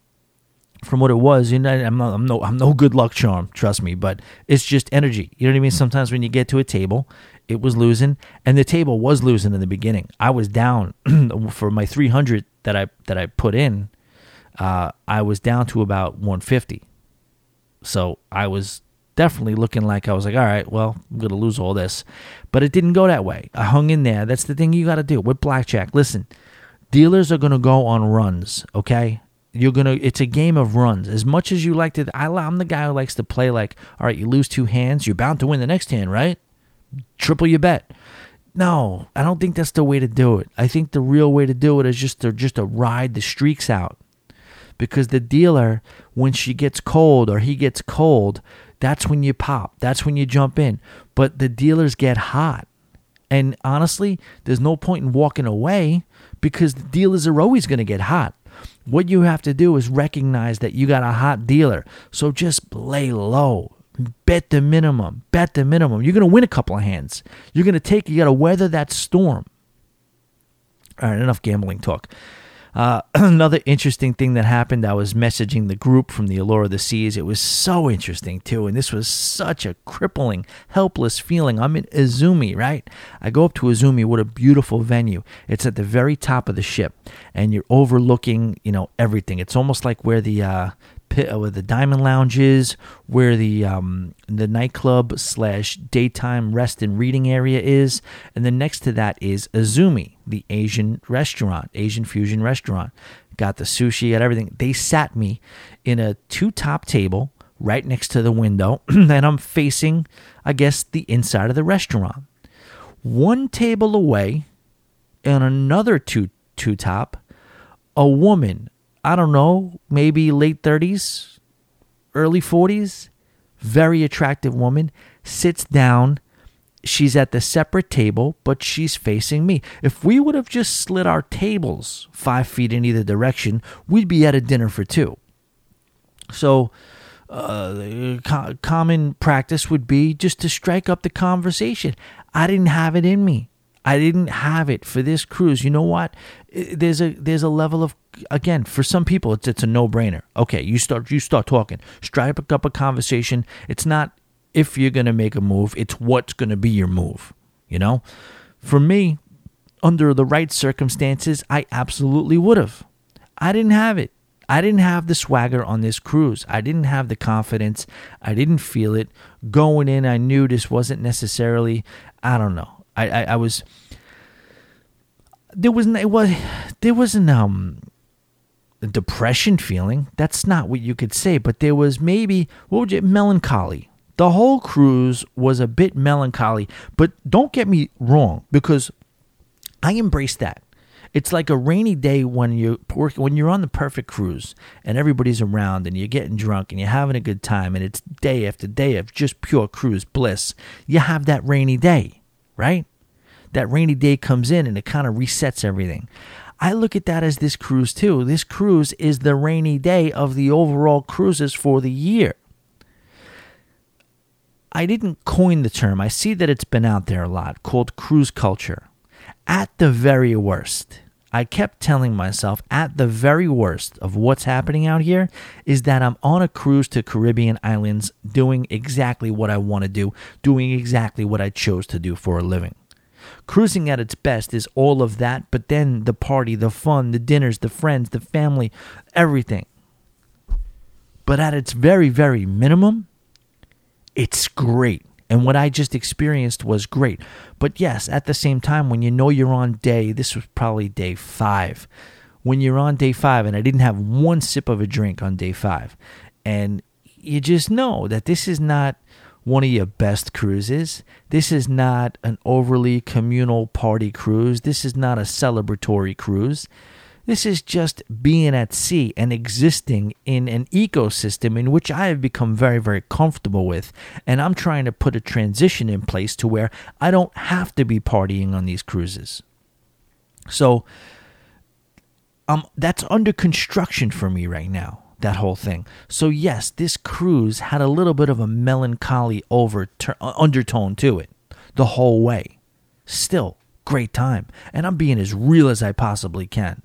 from what it was, you know, I'm, not, I'm no, I'm no good luck charm, trust me. But it's just energy. You know what I mean? Sometimes when you get to a table, it was losing, and the table was losing in the beginning. I was down for my 300 that I that I put in. Uh, I was down to about 150 so I was definitely looking like I was like, all right, well, I'm going to lose all this. But it didn't go that way. I hung in there. That's the thing you got to do with blackjack. Listen, dealers are going to go on runs, okay? You're to, it's a game of runs. As much as you like to, I, I'm the guy who likes to play like, all right, you lose two hands, you're bound to win the next hand, right? Triple your bet. no, I don't think that's the way to do it. I think the real way to do it is just to just to ride the streaks out. Because the dealer, when she gets cold or he gets cold, that's when you pop. That's when you jump in. But the dealers get hot. And honestly, there's no point in walking away because the dealers are always going to get hot. What you have to do is recognize that you got a hot dealer. So just lay low. Bet the minimum. Bet the minimum. You're going to win a couple of hands. You're going to take, you got to weather that storm. All right, enough gambling talk. Uh, another interesting thing that happened, I was messaging the group from the Allure of the Seas. It was so interesting, too. And this was such a crippling, helpless feeling. I'm in Izumi, right? I go up to Izumi. What a beautiful venue. It's at the very top of the ship, and you're overlooking, you know, everything. It's almost like where the. Uh, uh, where the diamond lounge is, where the um, the nightclub slash daytime rest and reading area is, and then next to that is Izumi, the Asian restaurant, Asian fusion restaurant. Got the sushi, got everything. They sat me in a two top table right next to the window, and I'm facing, I guess, the inside of the restaurant. One table away, and another two two top, a woman I don't know, maybe late 30s, early 40s, very attractive woman, sits down. She's at the separate table, but she's facing me. If we would have just slid our tables five feet in either direction, we'd be at a dinner for two. So, uh, co- common practice would be just to strike up the conversation. I didn't have it in me. I didn't have it for this cruise. You know what? There's a there's a level of again for some people it's it's a no brainer. Okay, you start you start talking, strike up a conversation. It's not if you're gonna make a move, it's what's gonna be your move. You know, for me, under the right circumstances, I absolutely would have. I didn't have it. I didn't have the swagger on this cruise. I didn't have the confidence. I didn't feel it. Going in, I knew this wasn't necessarily, I don't know. I, I, I was there was it was there was an um a depression feeling. That's not what you could say, but there was maybe what would you melancholy. The whole cruise was a bit melancholy, but don't get me wrong because I embrace that. It's like a rainy day when you work when you're on the perfect cruise and everybody's around and you're getting drunk and you're having a good time and it's day after day of just pure cruise bliss. You have that rainy day, right? that rainy day comes in and it kind of resets everything. I look at that as this cruise too. This cruise is the rainy day of the overall cruises for the year. I didn't coin the term, I see that it's been out there a lot, called cruise culture. At the very worst, I kept telling myself at the very worst of what's happening out here is that I'm on a cruise to Caribbean islands doing exactly what I want to do, doing exactly what I chose to do for a living. Cruising at its best is all of that, but then the party, the fun, the dinners, the friends, the family, everything. But at its very, very minimum, it's great. And what I just experienced was great. But yes, at the same time, when you know you're on day, this was probably day five. When you're on day five, and I didn't have one sip of a drink on day five, and you just know that this is not one of your best cruises. This is not an overly communal party cruise. This is not a celebratory cruise. This is just being at sea and existing in an ecosystem in which I have become very, very comfortable with. And I'm trying to put a transition in place to where I don't have to be partying on these cruises. So um, that's under construction for me right now that whole thing. So yes, this cruise had a little bit of a melancholy uh, undertone to it the whole way. Still, great time, and I'm being as real as I possibly can.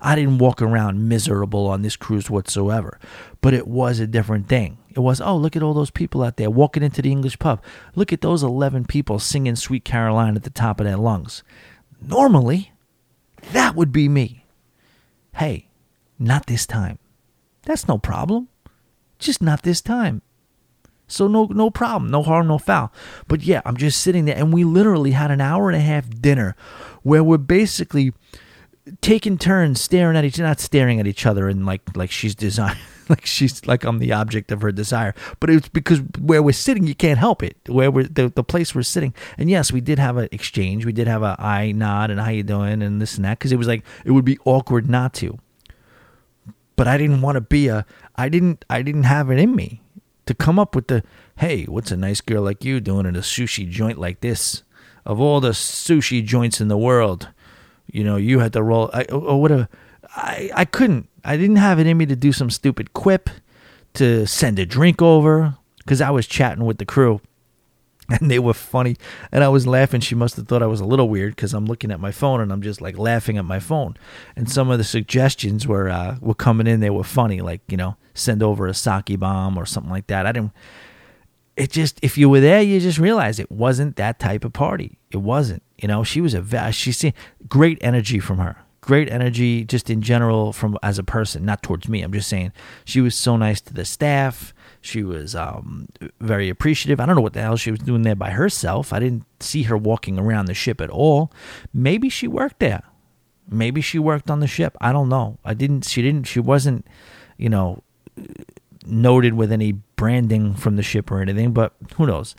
I didn't walk around miserable on this cruise whatsoever, but it was a different thing. It was, oh, look at all those people out there walking into the English pub. Look at those 11 people singing Sweet Caroline at the top of their lungs. Normally, that would be me. Hey, not this time. That's no problem. Just not this time. So no no problem, no harm, no foul. But yeah, I'm just sitting there and we literally had an hour and a half dinner where we're basically taking turns staring at each not staring at each other and like like she's designed like she's like I'm the object of her desire. But it's because where we're sitting, you can't help it. Where we're the, the place we're sitting, and yes, we did have an exchange. We did have a eye nod and how you doing and this and that because it was like it would be awkward not to. But I didn't want to be a. I didn't. I didn't have it in me to come up with the. Hey, what's a nice girl like you doing at a sushi joint like this? Of all the sushi joints in the world, you know, you had to roll I, whatever. I I couldn't. I didn't have it in me to do some stupid quip, to send a drink over because I was chatting with the crew, and they were funny, and I was laughing. She must have thought I was a little weird because I'm looking at my phone and I'm just like laughing at my phone. And some of the suggestions were uh, were coming in. They were funny, like you know, send over a sake bomb or something like that. I didn't. It just if you were there, you just realize it wasn't that type of party. It wasn't. You know, she was a she seen great energy from her great energy just in general from as a person, not towards me. I'm just saying she was so nice to the staff. She was um, very appreciative. I don't know what the hell she was doing there by herself. I didn't see her walking around the ship at all. Maybe she worked there. Maybe she worked on the ship. I don't know. I didn't. She didn't. She wasn't. You know, noted with any branding from the ship or anything. But who knows?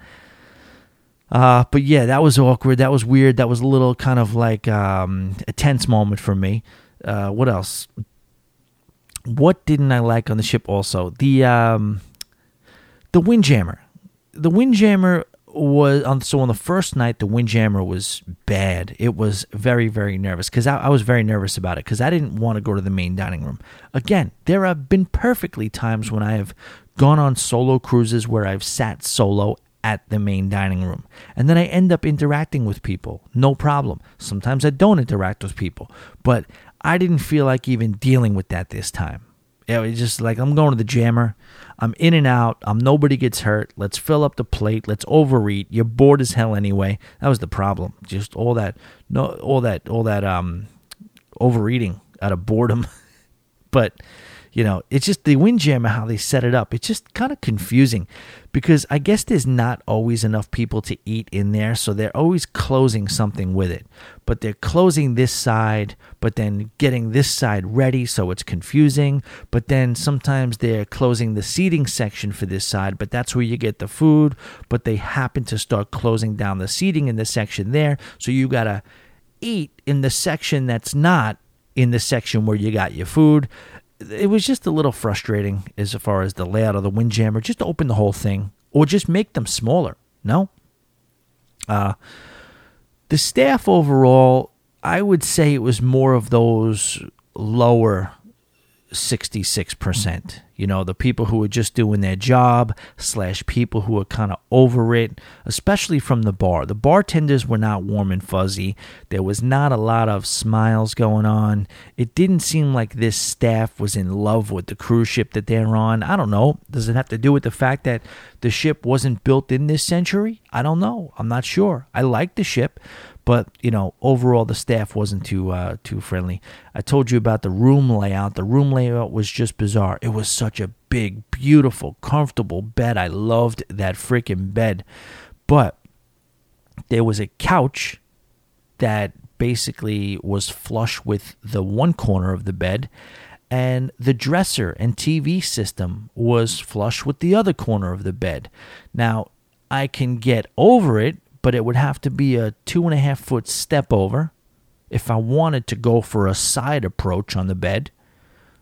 Uh, but yeah, that was awkward. That was weird. That was a little kind of like um, a tense moment for me. Uh, what else? What didn't I like on the ship? Also, the um, the windjammer. The windjammer was on. So on the first night, the windjammer was bad. It was very very nervous because I, I was very nervous about it because I didn't want to go to the main dining room. Again, there have been perfectly times when I have gone on solo cruises where I've sat solo at the main dining room. And then I end up interacting with people. No problem. Sometimes I don't interact with people. But I didn't feel like even dealing with that this time. It was just like I'm going to the jammer. I'm in and out. I'm nobody gets hurt. Let's fill up the plate. Let's overeat. You're bored as hell anyway. That was the problem. Just all that no all that all that um overeating out of boredom. but you know, it's just the windjammer how they set it up. It's just kind of confusing because I guess there's not always enough people to eat in there, so they're always closing something with it. But they're closing this side, but then getting this side ready, so it's confusing. But then sometimes they're closing the seating section for this side, but that's where you get the food. But they happen to start closing down the seating in the section there, so you gotta eat in the section that's not in the section where you got your food it was just a little frustrating as far as the layout of the windjammer. Just open the whole thing or just make them smaller. No. Uh, the staff overall, I would say it was more of those lower 66%. You know, the people who are just doing their job, slash people who are kind of over it, especially from the bar. The bartenders were not warm and fuzzy. There was not a lot of smiles going on. It didn't seem like this staff was in love with the cruise ship that they're on. I don't know. Does it have to do with the fact that the ship wasn't built in this century? I don't know. I'm not sure. I like the ship, but you know overall the staff wasn't too uh, too friendly i told you about the room layout the room layout was just bizarre it was such a big beautiful comfortable bed i loved that freaking bed but there was a couch that basically was flush with the one corner of the bed and the dresser and TV system was flush with the other corner of the bed. Now, I can get over it but it would have to be a two and a half foot step over if I wanted to go for a side approach on the bed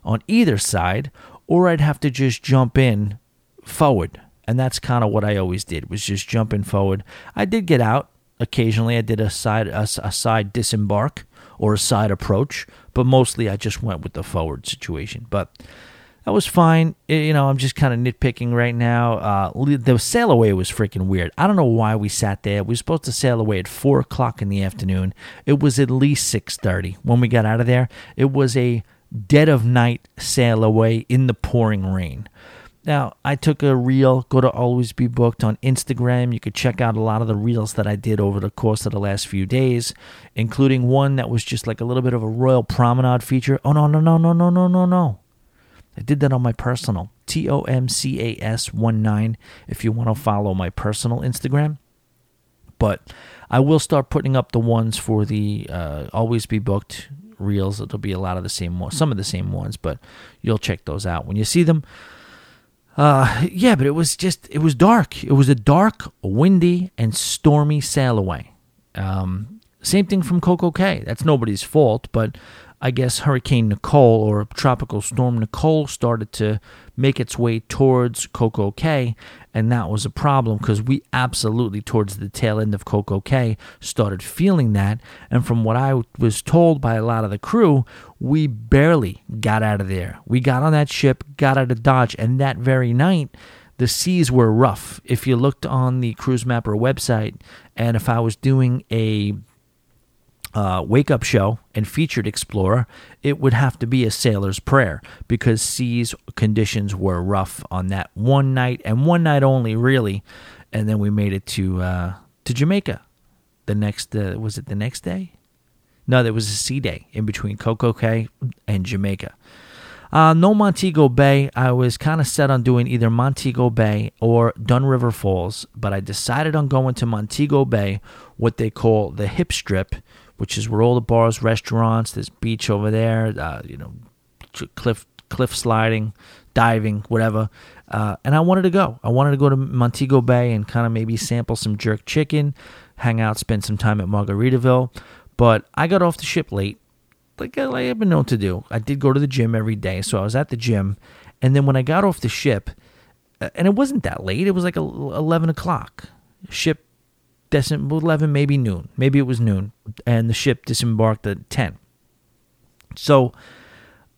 on either side, or I'd have to just jump in forward. And that's kind of what I always did was just jumping forward. I did get out occasionally. I did a side a, a side disembark or a side approach, but mostly I just went with the forward situation. But that was fine. You know, I'm just kind of nitpicking right now. Uh, the sail away was freaking weird. I don't know why we sat there. We were supposed to sail away at four o'clock in the afternoon. It was at least six thirty when we got out of there. It was a dead of night sail away in the pouring rain. Now, I took a reel, go to Always Be Booked on Instagram. You could check out a lot of the reels that I did over the course of the last few days, including one that was just like a little bit of a Royal Promenade feature. Oh, no, no, no, no, no, no, no, no. I did that on my personal T O M C A S 1 9 if you want to follow my personal Instagram. But I will start putting up the ones for the uh, Always Be Booked reels. It'll be a lot of the same ones, some of the same ones, but you'll check those out when you see them. Uh, yeah, but it was just it was dark. It was a dark, windy, and stormy sail away. Um, same thing from Coco Cay. That's nobody's fault, but I guess Hurricane Nicole or Tropical Storm Nicole started to make its way towards Coco Cay, and that was a problem because we absolutely, towards the tail end of Coco Cay, started feeling that. And from what I was told by a lot of the crew, we barely got out of there. We got on that ship, got out of Dodge, and that very night, the seas were rough. If you looked on the Cruise Mapper website, and if I was doing a uh, wake up show and featured explorer, it would have to be a sailor's prayer because seas conditions were rough on that one night and one night only, really. And then we made it to uh, to Jamaica. The next uh, was it the next day? No, there was a sea day in between Coco Cay and Jamaica. Uh, no Montego Bay. I was kind of set on doing either Montego Bay or Dunn River Falls, but I decided on going to Montego Bay, what they call the hip strip, which is where all the bars, restaurants, there's beach over there, uh, you know, cliff cliff sliding, diving, whatever. Uh, and I wanted to go. I wanted to go to Montego Bay and kind of maybe sample some jerk chicken, hang out, spend some time at Margaritaville. But I got off the ship late, like I have been known to do. I did go to the gym every day, so I was at the gym. And then when I got off the ship, uh, and it wasn't that late, it was like 11 o'clock. Ship decim- 11, maybe noon. Maybe it was noon. And the ship disembarked at 10. So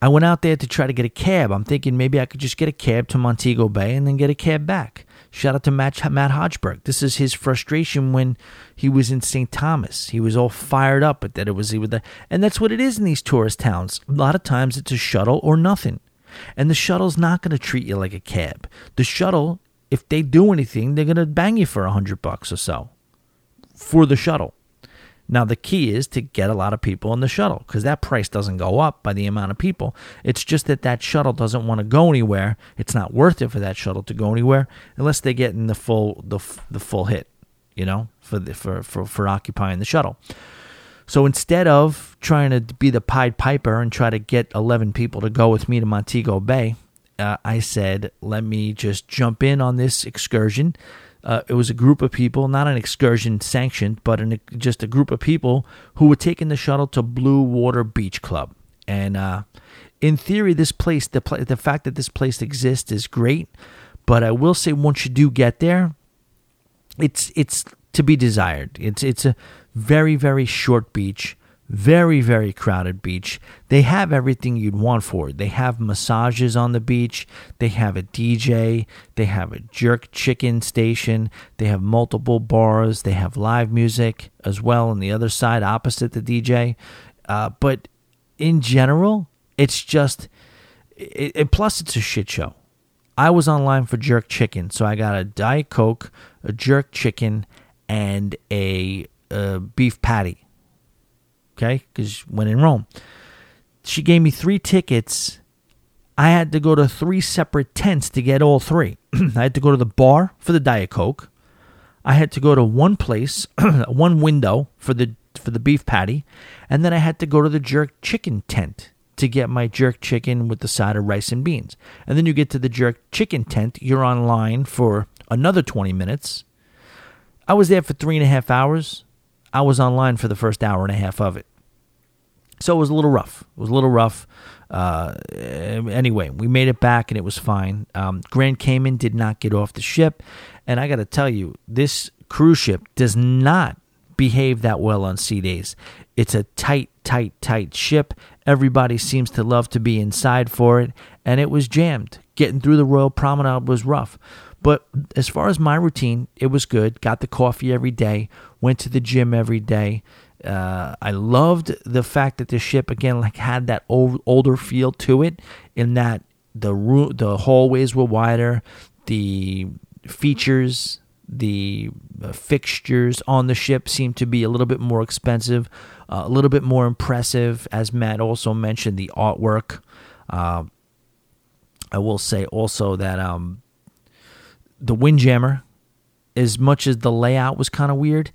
I went out there to try to get a cab. I'm thinking maybe I could just get a cab to Montego Bay and then get a cab back. Shout out to Matt, Hodgeberg. This is his frustration when he was in St. Thomas. He was all fired up at that it was he with the, and that's what it is in these tourist towns. A lot of times it's a shuttle or nothing. And the shuttle's not going to treat you like a cab. The shuttle, if they do anything, they're going to bang you for a hundred bucks or so for the shuttle. Now, the key is to get a lot of people in the shuttle because that price doesn't go up by the amount of people. It's just that that shuttle doesn't want to go anywhere. It's not worth it for that shuttle to go anywhere unless they get in the full the, the full hit, you know, for, the, for for for occupying the shuttle. So instead of trying to be the Pied Piper and try to get 11 people to go with me to Montego Bay, uh, I said, let me just jump in on this excursion uh, it was a group of people, not an excursion sanctioned, but an, just a group of people who were taking the shuttle to Blue Water Beach Club. And uh, in theory, this place, the, the fact that this place exists is great. But I will say, once you do get there, it's it's to be desired. It's it's a very very short beach. Very, very crowded beach. They have everything you'd want for it. They have massages on the beach. They have a DJ. They have a jerk chicken station. They have multiple bars. They have live music as well on the other side, opposite the DJ. Uh, but in general, it's just, it, it, plus it's a shit show. I was online for jerk chicken, so I got a Diet Coke, a jerk chicken, and a, a beef patty okay? Because when in Rome, she gave me three tickets. I had to go to three separate tents to get all three. I had to go to the bar for the Diet Coke. I had to go to one place, one window for the for the beef patty, and then I had to go to the jerk chicken tent to get my jerk chicken with the side of rice and beans. And then you get to the jerk chicken tent, you're online for another 20 minutes. I was there for three and a half hours. I was online for the first hour and a half of it. So it was a little rough. It was a little rough. Uh, anyway, we made it back and it was fine. Um, Grand Cayman did not get off the ship. And I got to tell you, this cruise ship does not behave that well on sea days. It's a tight, tight, tight ship. Everybody seems to love to be inside for it. And it was jammed. Getting through the Royal Promenade was rough. But as far as my routine, it was good. Got the coffee every day, went to the gym every day. Uh, I loved the fact that the ship again like had that old, older feel to it, in that the room, the hallways were wider, the features, the uh, fixtures on the ship seemed to be a little bit more expensive, uh, a little bit more impressive. As Matt also mentioned, the artwork. Uh, I will say also that um, the Windjammer, as much as the layout was kind of weird,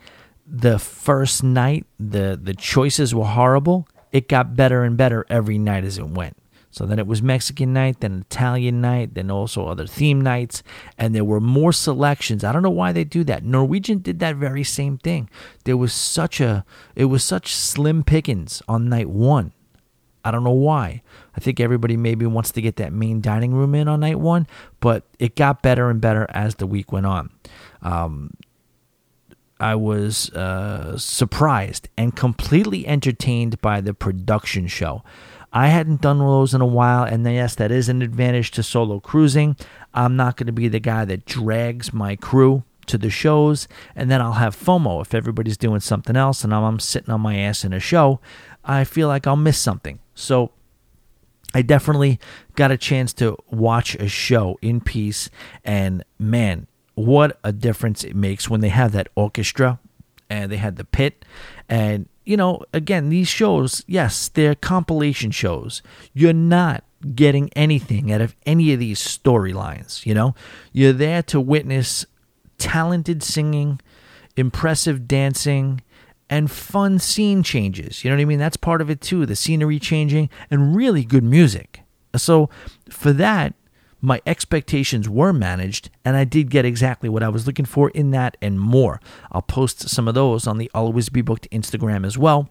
the first night the the choices were horrible. it got better and better every night as it went. So then it was Mexican night, then Italian night, then also other theme nights, and there were more selections. I don't know why they do that. Norwegian did that very same thing. There was such a it was such slim pickings on night 1. I don't know why. I think everybody maybe wants to get that main dining room in on night 1, but it got better and better as the week went on. Um, I was uh, surprised and completely entertained by the production show. I hadn't done those in a while, and yes, that is an advantage to solo cruising. I'm not going to be the guy that drags my crew to the shows, and then I'll have FOMO if everybody's doing something else and I'm sitting on my ass in a show. I feel like I'll miss something. So I definitely got a chance to watch a show in peace, and man, what a difference it makes when they have that orchestra and they had the pit and you know, again, these shows, yes, they're compilation shows. You're not getting anything out of any of these storylines, you know? You're there to witness talented singing, impressive dancing, and fun scene changes. You know what I mean? That's part of it too, the scenery changing and really good music. So, for that, my expectations were managed, and I did get exactly what I was looking for in that and more. I'll post some of those on the Always Be Booked Instagram as well.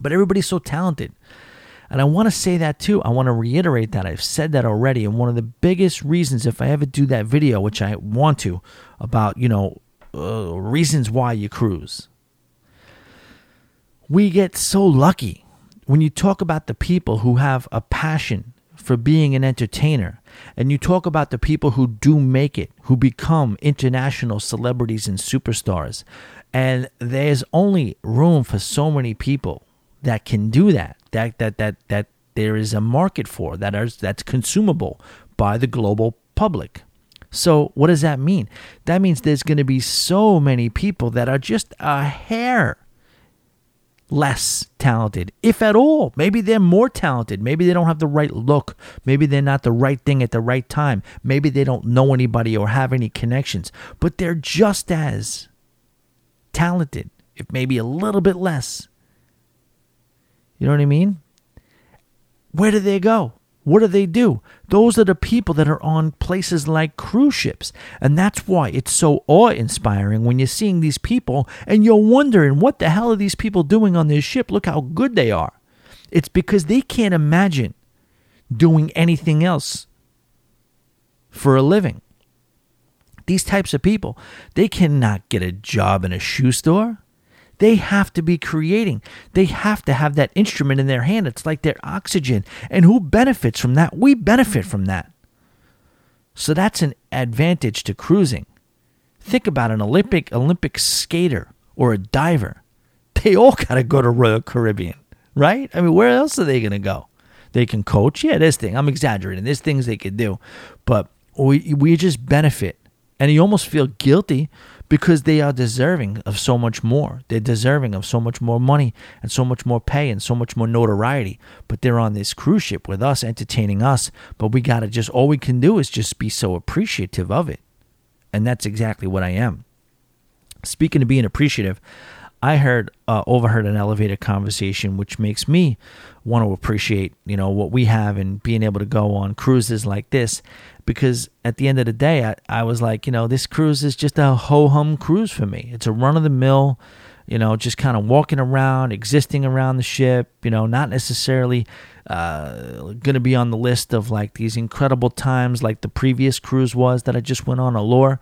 But everybody's so talented. And I want to say that too. I want to reiterate that. I've said that already. And one of the biggest reasons, if I ever do that video, which I want to, about, you know, uh, reasons why you cruise, we get so lucky when you talk about the people who have a passion for being an entertainer. And you talk about the people who do make it, who become international celebrities and superstars. And there's only room for so many people that can do that. That that that that there is a market for that is that's consumable by the global public. So what does that mean? That means there's going to be so many people that are just a hair less talented, if at all. Maybe they're more talented. Maybe they don't have the right look. Maybe they're not the right thing at the right time. Maybe they don't know anybody or have any connections, but they're just as talented, if maybe a little bit less. You know what I mean? Where do they go? What do they do? Those are the people that are on places like cruise ships. And that's why it's so awe inspiring when you're seeing these people and you're wondering, what the hell are these people doing on this ship? Look how good they are. It's because they can't imagine doing anything else for a living. These types of people, they cannot get a job in a shoe store. They have to be creating. They have to have that instrument in their hand. It's like their oxygen. And who benefits from that? We benefit from that. So that's an advantage to cruising. Think about an Olympic Olympic skater or a diver. They all got to go to Royal Caribbean, right? I mean, where else are they going to go? They can coach. Yeah, this thing. I'm exaggerating. There's things they could do, but we we just benefit, and you almost feel guilty because they are deserving of so much more. They're deserving of so much more money and so much more pay and so much more notoriety. But they're on this cruise ship with us, entertaining us. But we got to just, all we can do is just be so appreciative of it. And that's exactly what I am. Speaking of being appreciative, I heard uh, overheard an elevated conversation, which makes me want to appreciate you know what we have and being able to go on cruises like this, because at the end of the day, I, I was like, you know, this cruise is just a ho hum cruise for me. It's a run of the mill, you know, just kind of walking around, existing around the ship, you know, not necessarily uh, going to be on the list of like these incredible times like the previous cruise was that I just went on Allure,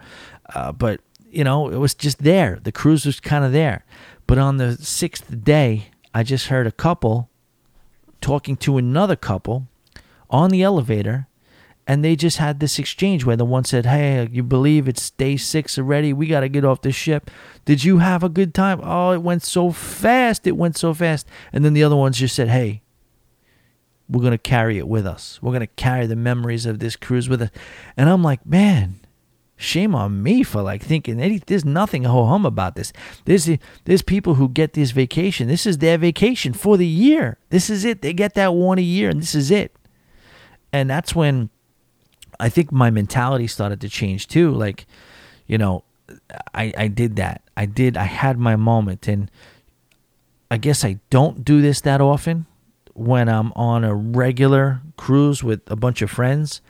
uh, but you know, it was just there. The cruise was kind of there. But on the sixth day, I just heard a couple talking to another couple on the elevator, and they just had this exchange where the one said, Hey, you believe it's day six already? We got to get off the ship. Did you have a good time? Oh, it went so fast. It went so fast. And then the other ones just said, Hey, we're going to carry it with us. We're going to carry the memories of this cruise with us. And I'm like, Man, Shame on me for like thinking there's nothing ho hum about this. There's there's people who get this vacation. This is their vacation for the year. This is it. They get that one a year, and this is it. And that's when I think my mentality started to change too. Like, you know, I I did that. I did. I had my moment, and I guess I don't do this that often when I'm on a regular cruise with a bunch of friends,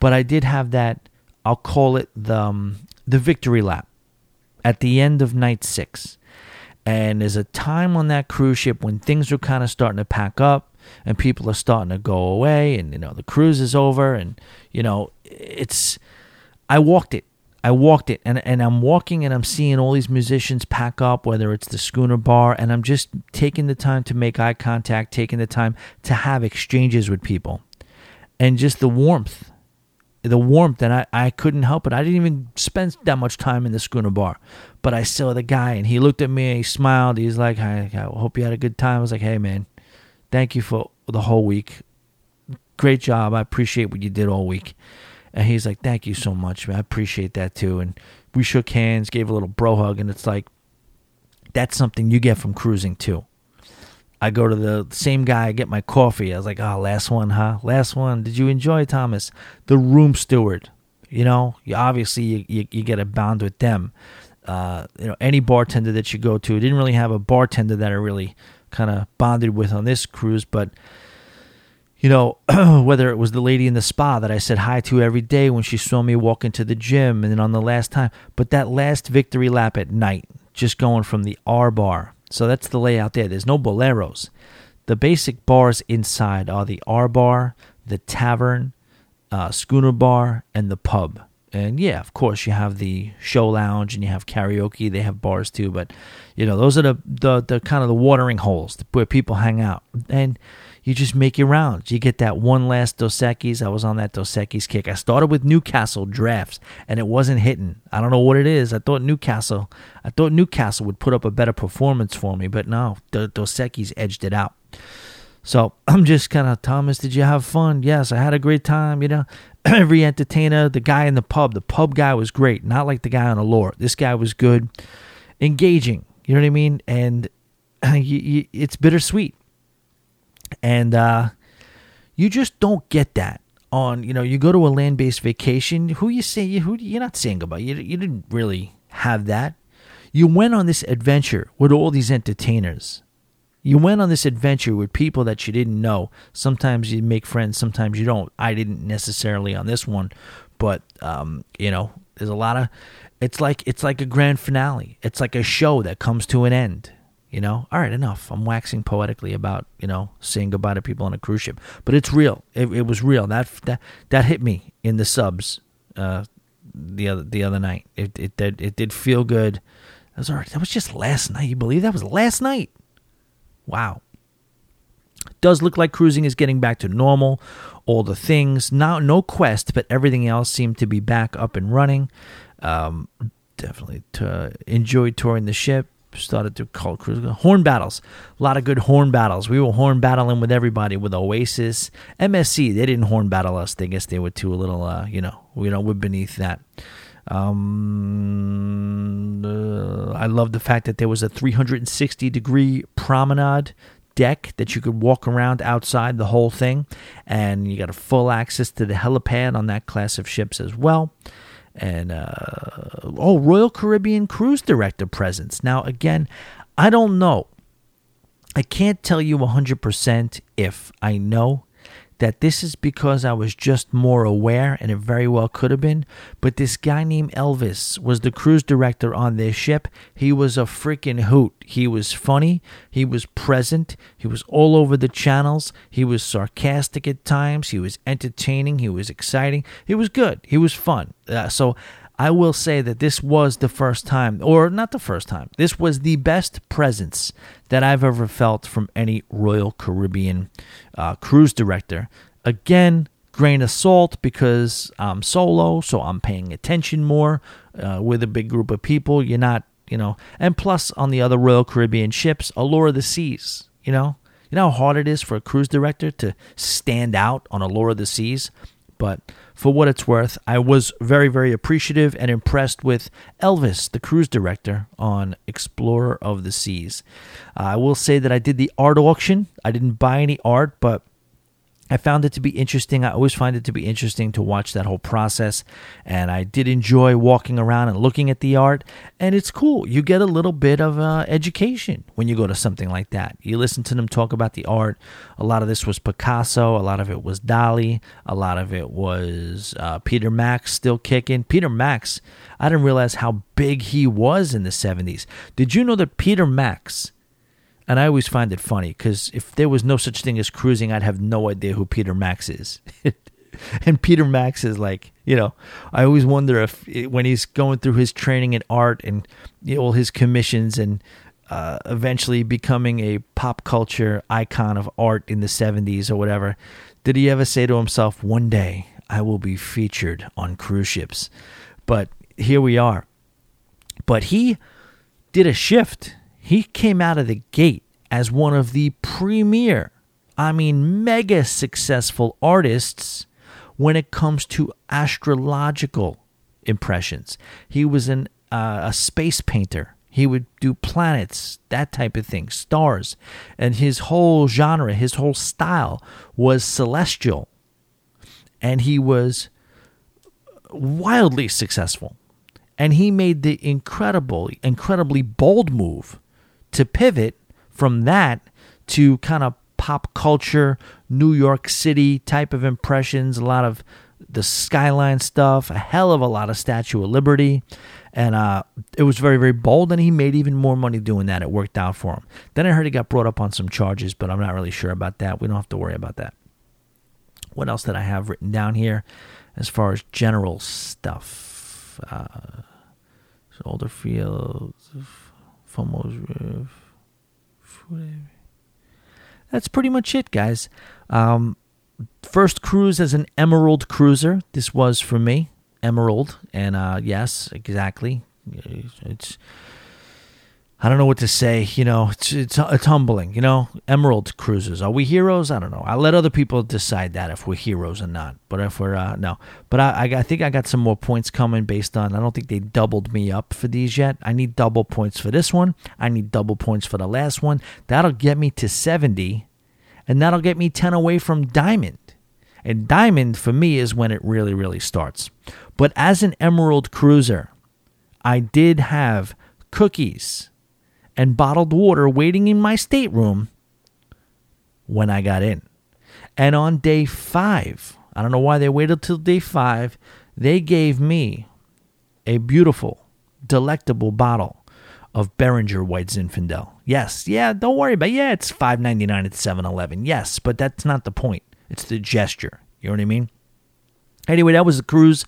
but I did have that. I'll call it the um, the victory lap at the end of night six. And there's a time on that cruise ship when things are kind of starting to pack up and people are starting to go away and you know the cruise is over and you know it's I walked it. I walked it and, and I'm walking and I'm seeing all these musicians pack up, whether it's the schooner bar, and I'm just taking the time to make eye contact, taking the time to have exchanges with people. And just the warmth the warmth and I, I couldn't help it. I didn't even spend that much time in the schooner bar. But I saw the guy and he looked at me and he smiled. He's like, I, I hope you had a good time. I was like, hey man, thank you for the whole week. Great job. I appreciate what you did all week. And he's like, thank you so much, man. I appreciate that too. And we shook hands, gave a little bro hug, and it's like, that's something you get from cruising too. I go to the same guy, I get my coffee. I was like, oh, last one, huh? Last one. Did you enjoy Thomas? The room steward. You know, you obviously you, you, you get a bond with them. Uh, you know, any bartender that you go to, didn't really have a bartender that I really kind of bonded with on this cruise, but you know, whether it was the lady in the spa that I said hi to every day when she saw me walk into the gym, and then on the last time, but that last victory lap at night, just going from the R bar so that's the layout there. There's no boleros. The basic bars inside are the R bar, the tavern, uh, schooner bar, and the pub. And yeah, of course, you have the show lounge and you have karaoke. They have bars too, but you know those are the the, the kind of the watering holes where people hang out. And you just make your rounds. You get that one last Dos Equis. I was on that Dos Equis kick. I started with Newcastle drafts, and it wasn't hitting. I don't know what it is. I thought Newcastle, I thought Newcastle would put up a better performance for me, but no, the Dos Equis edged it out. So I'm just kind of Thomas. Did you have fun? Yes, I had a great time. You know, every entertainer, the guy in the pub, the pub guy was great. Not like the guy on Allure. This guy was good, engaging. You know what I mean? And you, you, it's bittersweet and uh, you just don't get that on you know you go to a land-based vacation who you say who you're not saying about you, you didn't really have that you went on this adventure with all these entertainers you went on this adventure with people that you didn't know sometimes you make friends sometimes you don't i didn't necessarily on this one but um, you know there's a lot of it's like it's like a grand finale it's like a show that comes to an end you know, all right, enough. I'm waxing poetically about you know saying goodbye to people on a cruise ship, but it's real. It, it was real. That that that hit me in the subs uh, the other the other night. It it did it did feel good. That was all right. That was just last night. You believe that was last night? Wow. Does look like cruising is getting back to normal. All the things, now no quest, but everything else seemed to be back up and running. Um, definitely to, enjoyed touring the ship started to call cruise horn battles. A lot of good horn battles. We were horn battling with everybody with Oasis, MSC. They didn't horn battle us. They guess they were too a little, uh, you know, you know, we're beneath that. Um, uh, I love the fact that there was a 360 degree promenade deck that you could walk around outside the whole thing, and you got a full access to the helipad on that class of ships as well and uh, oh, Royal Caribbean Cruise Director presence. Now, again, I don't know. I can't tell you 100% if I know that this is because I was just more aware, and it very well could have been. But this guy named Elvis was the cruise director on this ship. He was a freaking hoot. He was funny. He was present. He was all over the channels. He was sarcastic at times. He was entertaining. He was exciting. He was good. He was fun. Uh, so I will say that this was the first time, or not the first time, this was the best presence that I've ever felt from any Royal Caribbean uh, cruise director. Again, grain of salt because I'm solo, so I'm paying attention more uh, with a big group of people. You're not, you know, and plus on the other Royal Caribbean ships, Allure of the Seas, you know. You know how hard it is for a cruise director to stand out on Allure of the Seas? But for what it's worth, I was very, very appreciative and impressed with Elvis, the cruise director on Explorer of the Seas. Uh, I will say that I did the art auction. I didn't buy any art, but I found it to be interesting. I always find it to be interesting to watch that whole process. And I did enjoy walking around and looking at the art. And it's cool. You get a little bit of uh, education when you go to something like that. You listen to them talk about the art. A lot of this was Picasso, a lot of it was Dali, a lot of it was uh, Peter Max still kicking. Peter Max, I didn't realize how big he was in the 70s. Did you know that Peter Max? And I always find it funny because if there was no such thing as cruising, I'd have no idea who Peter Max is. and Peter Max is like, you know, I always wonder if when he's going through his training in art and you know, all his commissions and uh, eventually becoming a pop culture icon of art in the 70s or whatever, did he ever say to himself, one day I will be featured on cruise ships? But here we are. But he did a shift he came out of the gate as one of the premier, I mean, mega successful artists when it comes to astrological impressions. He was an, uh, a space painter. He would do planets, that type of thing, stars. And his whole genre, his whole style was celestial. And he was wildly successful. And he made the incredible, incredibly bold move to pivot from that to kind of pop culture, New York City type of impressions, a lot of the skyline stuff, a hell of a lot of Statue of Liberty. And uh, it was very, very bold, and he made even more money doing that. It worked out for him. Then I heard he got brought up on some charges, but I'm not really sure about that. We don't have to worry about that. What else did I have written down here as far as general stuff? Uh, older fields that's pretty much it, guys. Um, first cruise as an Emerald cruiser. This was for me, Emerald, and uh, yes, exactly. It's I don't know what to say. You know, it's, it's it's humbling. You know, Emerald cruises. Are we heroes? I don't know. I let other people decide that if we're heroes or not. But if we're uh, no, but I I think I got some more points coming based on. I don't think they doubled me up for these yet. I need double points for this one. I need double points for the last one. That'll get me to seventy, and that'll get me ten away from Diamond. And Diamond for me is when it really really starts. But as an Emerald cruiser, I did have cookies and bottled water waiting in my stateroom when I got in. And on day five, I don't know why they waited till day five, they gave me a beautiful, delectable bottle of Beringer White Zinfandel. Yes, yeah, don't worry about it. Yeah, it's five ninety nine at 7 Eleven. Yes, but that's not the point. It's the gesture. You know what I mean? Anyway, that was the cruise.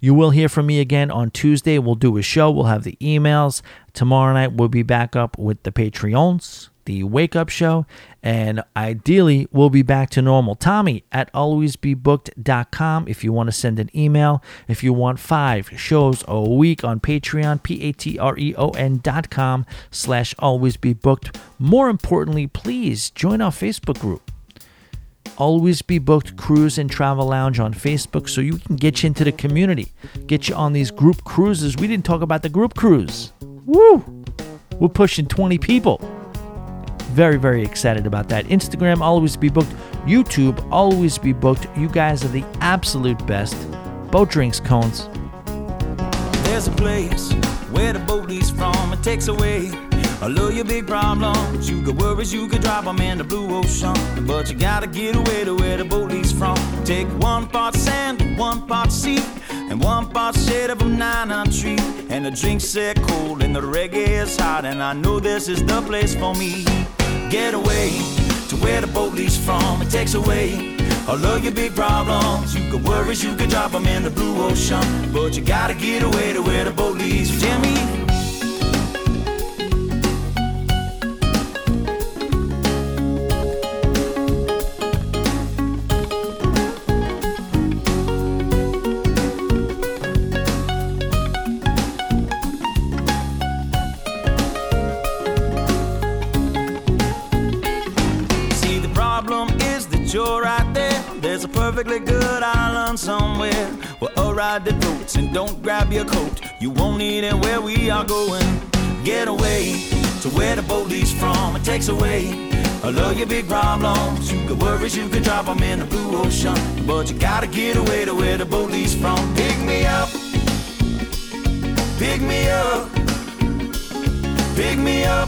You will hear from me again on Tuesday. We'll do a show. We'll have the emails. Tomorrow night, we'll be back up with the Patreons, the Wake Up Show, and ideally, we'll be back to normal. Tommy at alwaysbebooked.com if you want to send an email. If you want five shows a week on Patreon, P-A-T-R-E-O-N dot com slash alwaysbebooked. More importantly, please join our Facebook group always be booked cruise and travel lounge on facebook so you can get you into the community get you on these group cruises we didn't talk about the group cruise woo! We're pushing 20 people. Very very excited about that. Instagram always be booked. Youtube always be booked. You guys are the absolute best. Boat drinks cones. There's a place where the boat from. It takes away I love your big problems. You could worries, you could drop them in the blue ocean. But you gotta get away to where the boat leaves from. Take one part sand, one part sea, and one part shade of a nine tree. And the drinks set cold and the reggae is hot. And I know this is the place for me. Get away to where the boat leaves from. It takes away all of your big problems. You could worries, you could drop them in the blue ocean. But you gotta get away to where the boat leaves. Jimmy. Perfectly good island somewhere where a ride the boats and don't grab your coat. You won't need it where we are going. Get away to where the boat leaves from. It takes away All of your big problems, you got worries, you can drop them in the blue ocean. But you gotta get away to where the boat leaves from. Pick me up, pick me up, pick me up.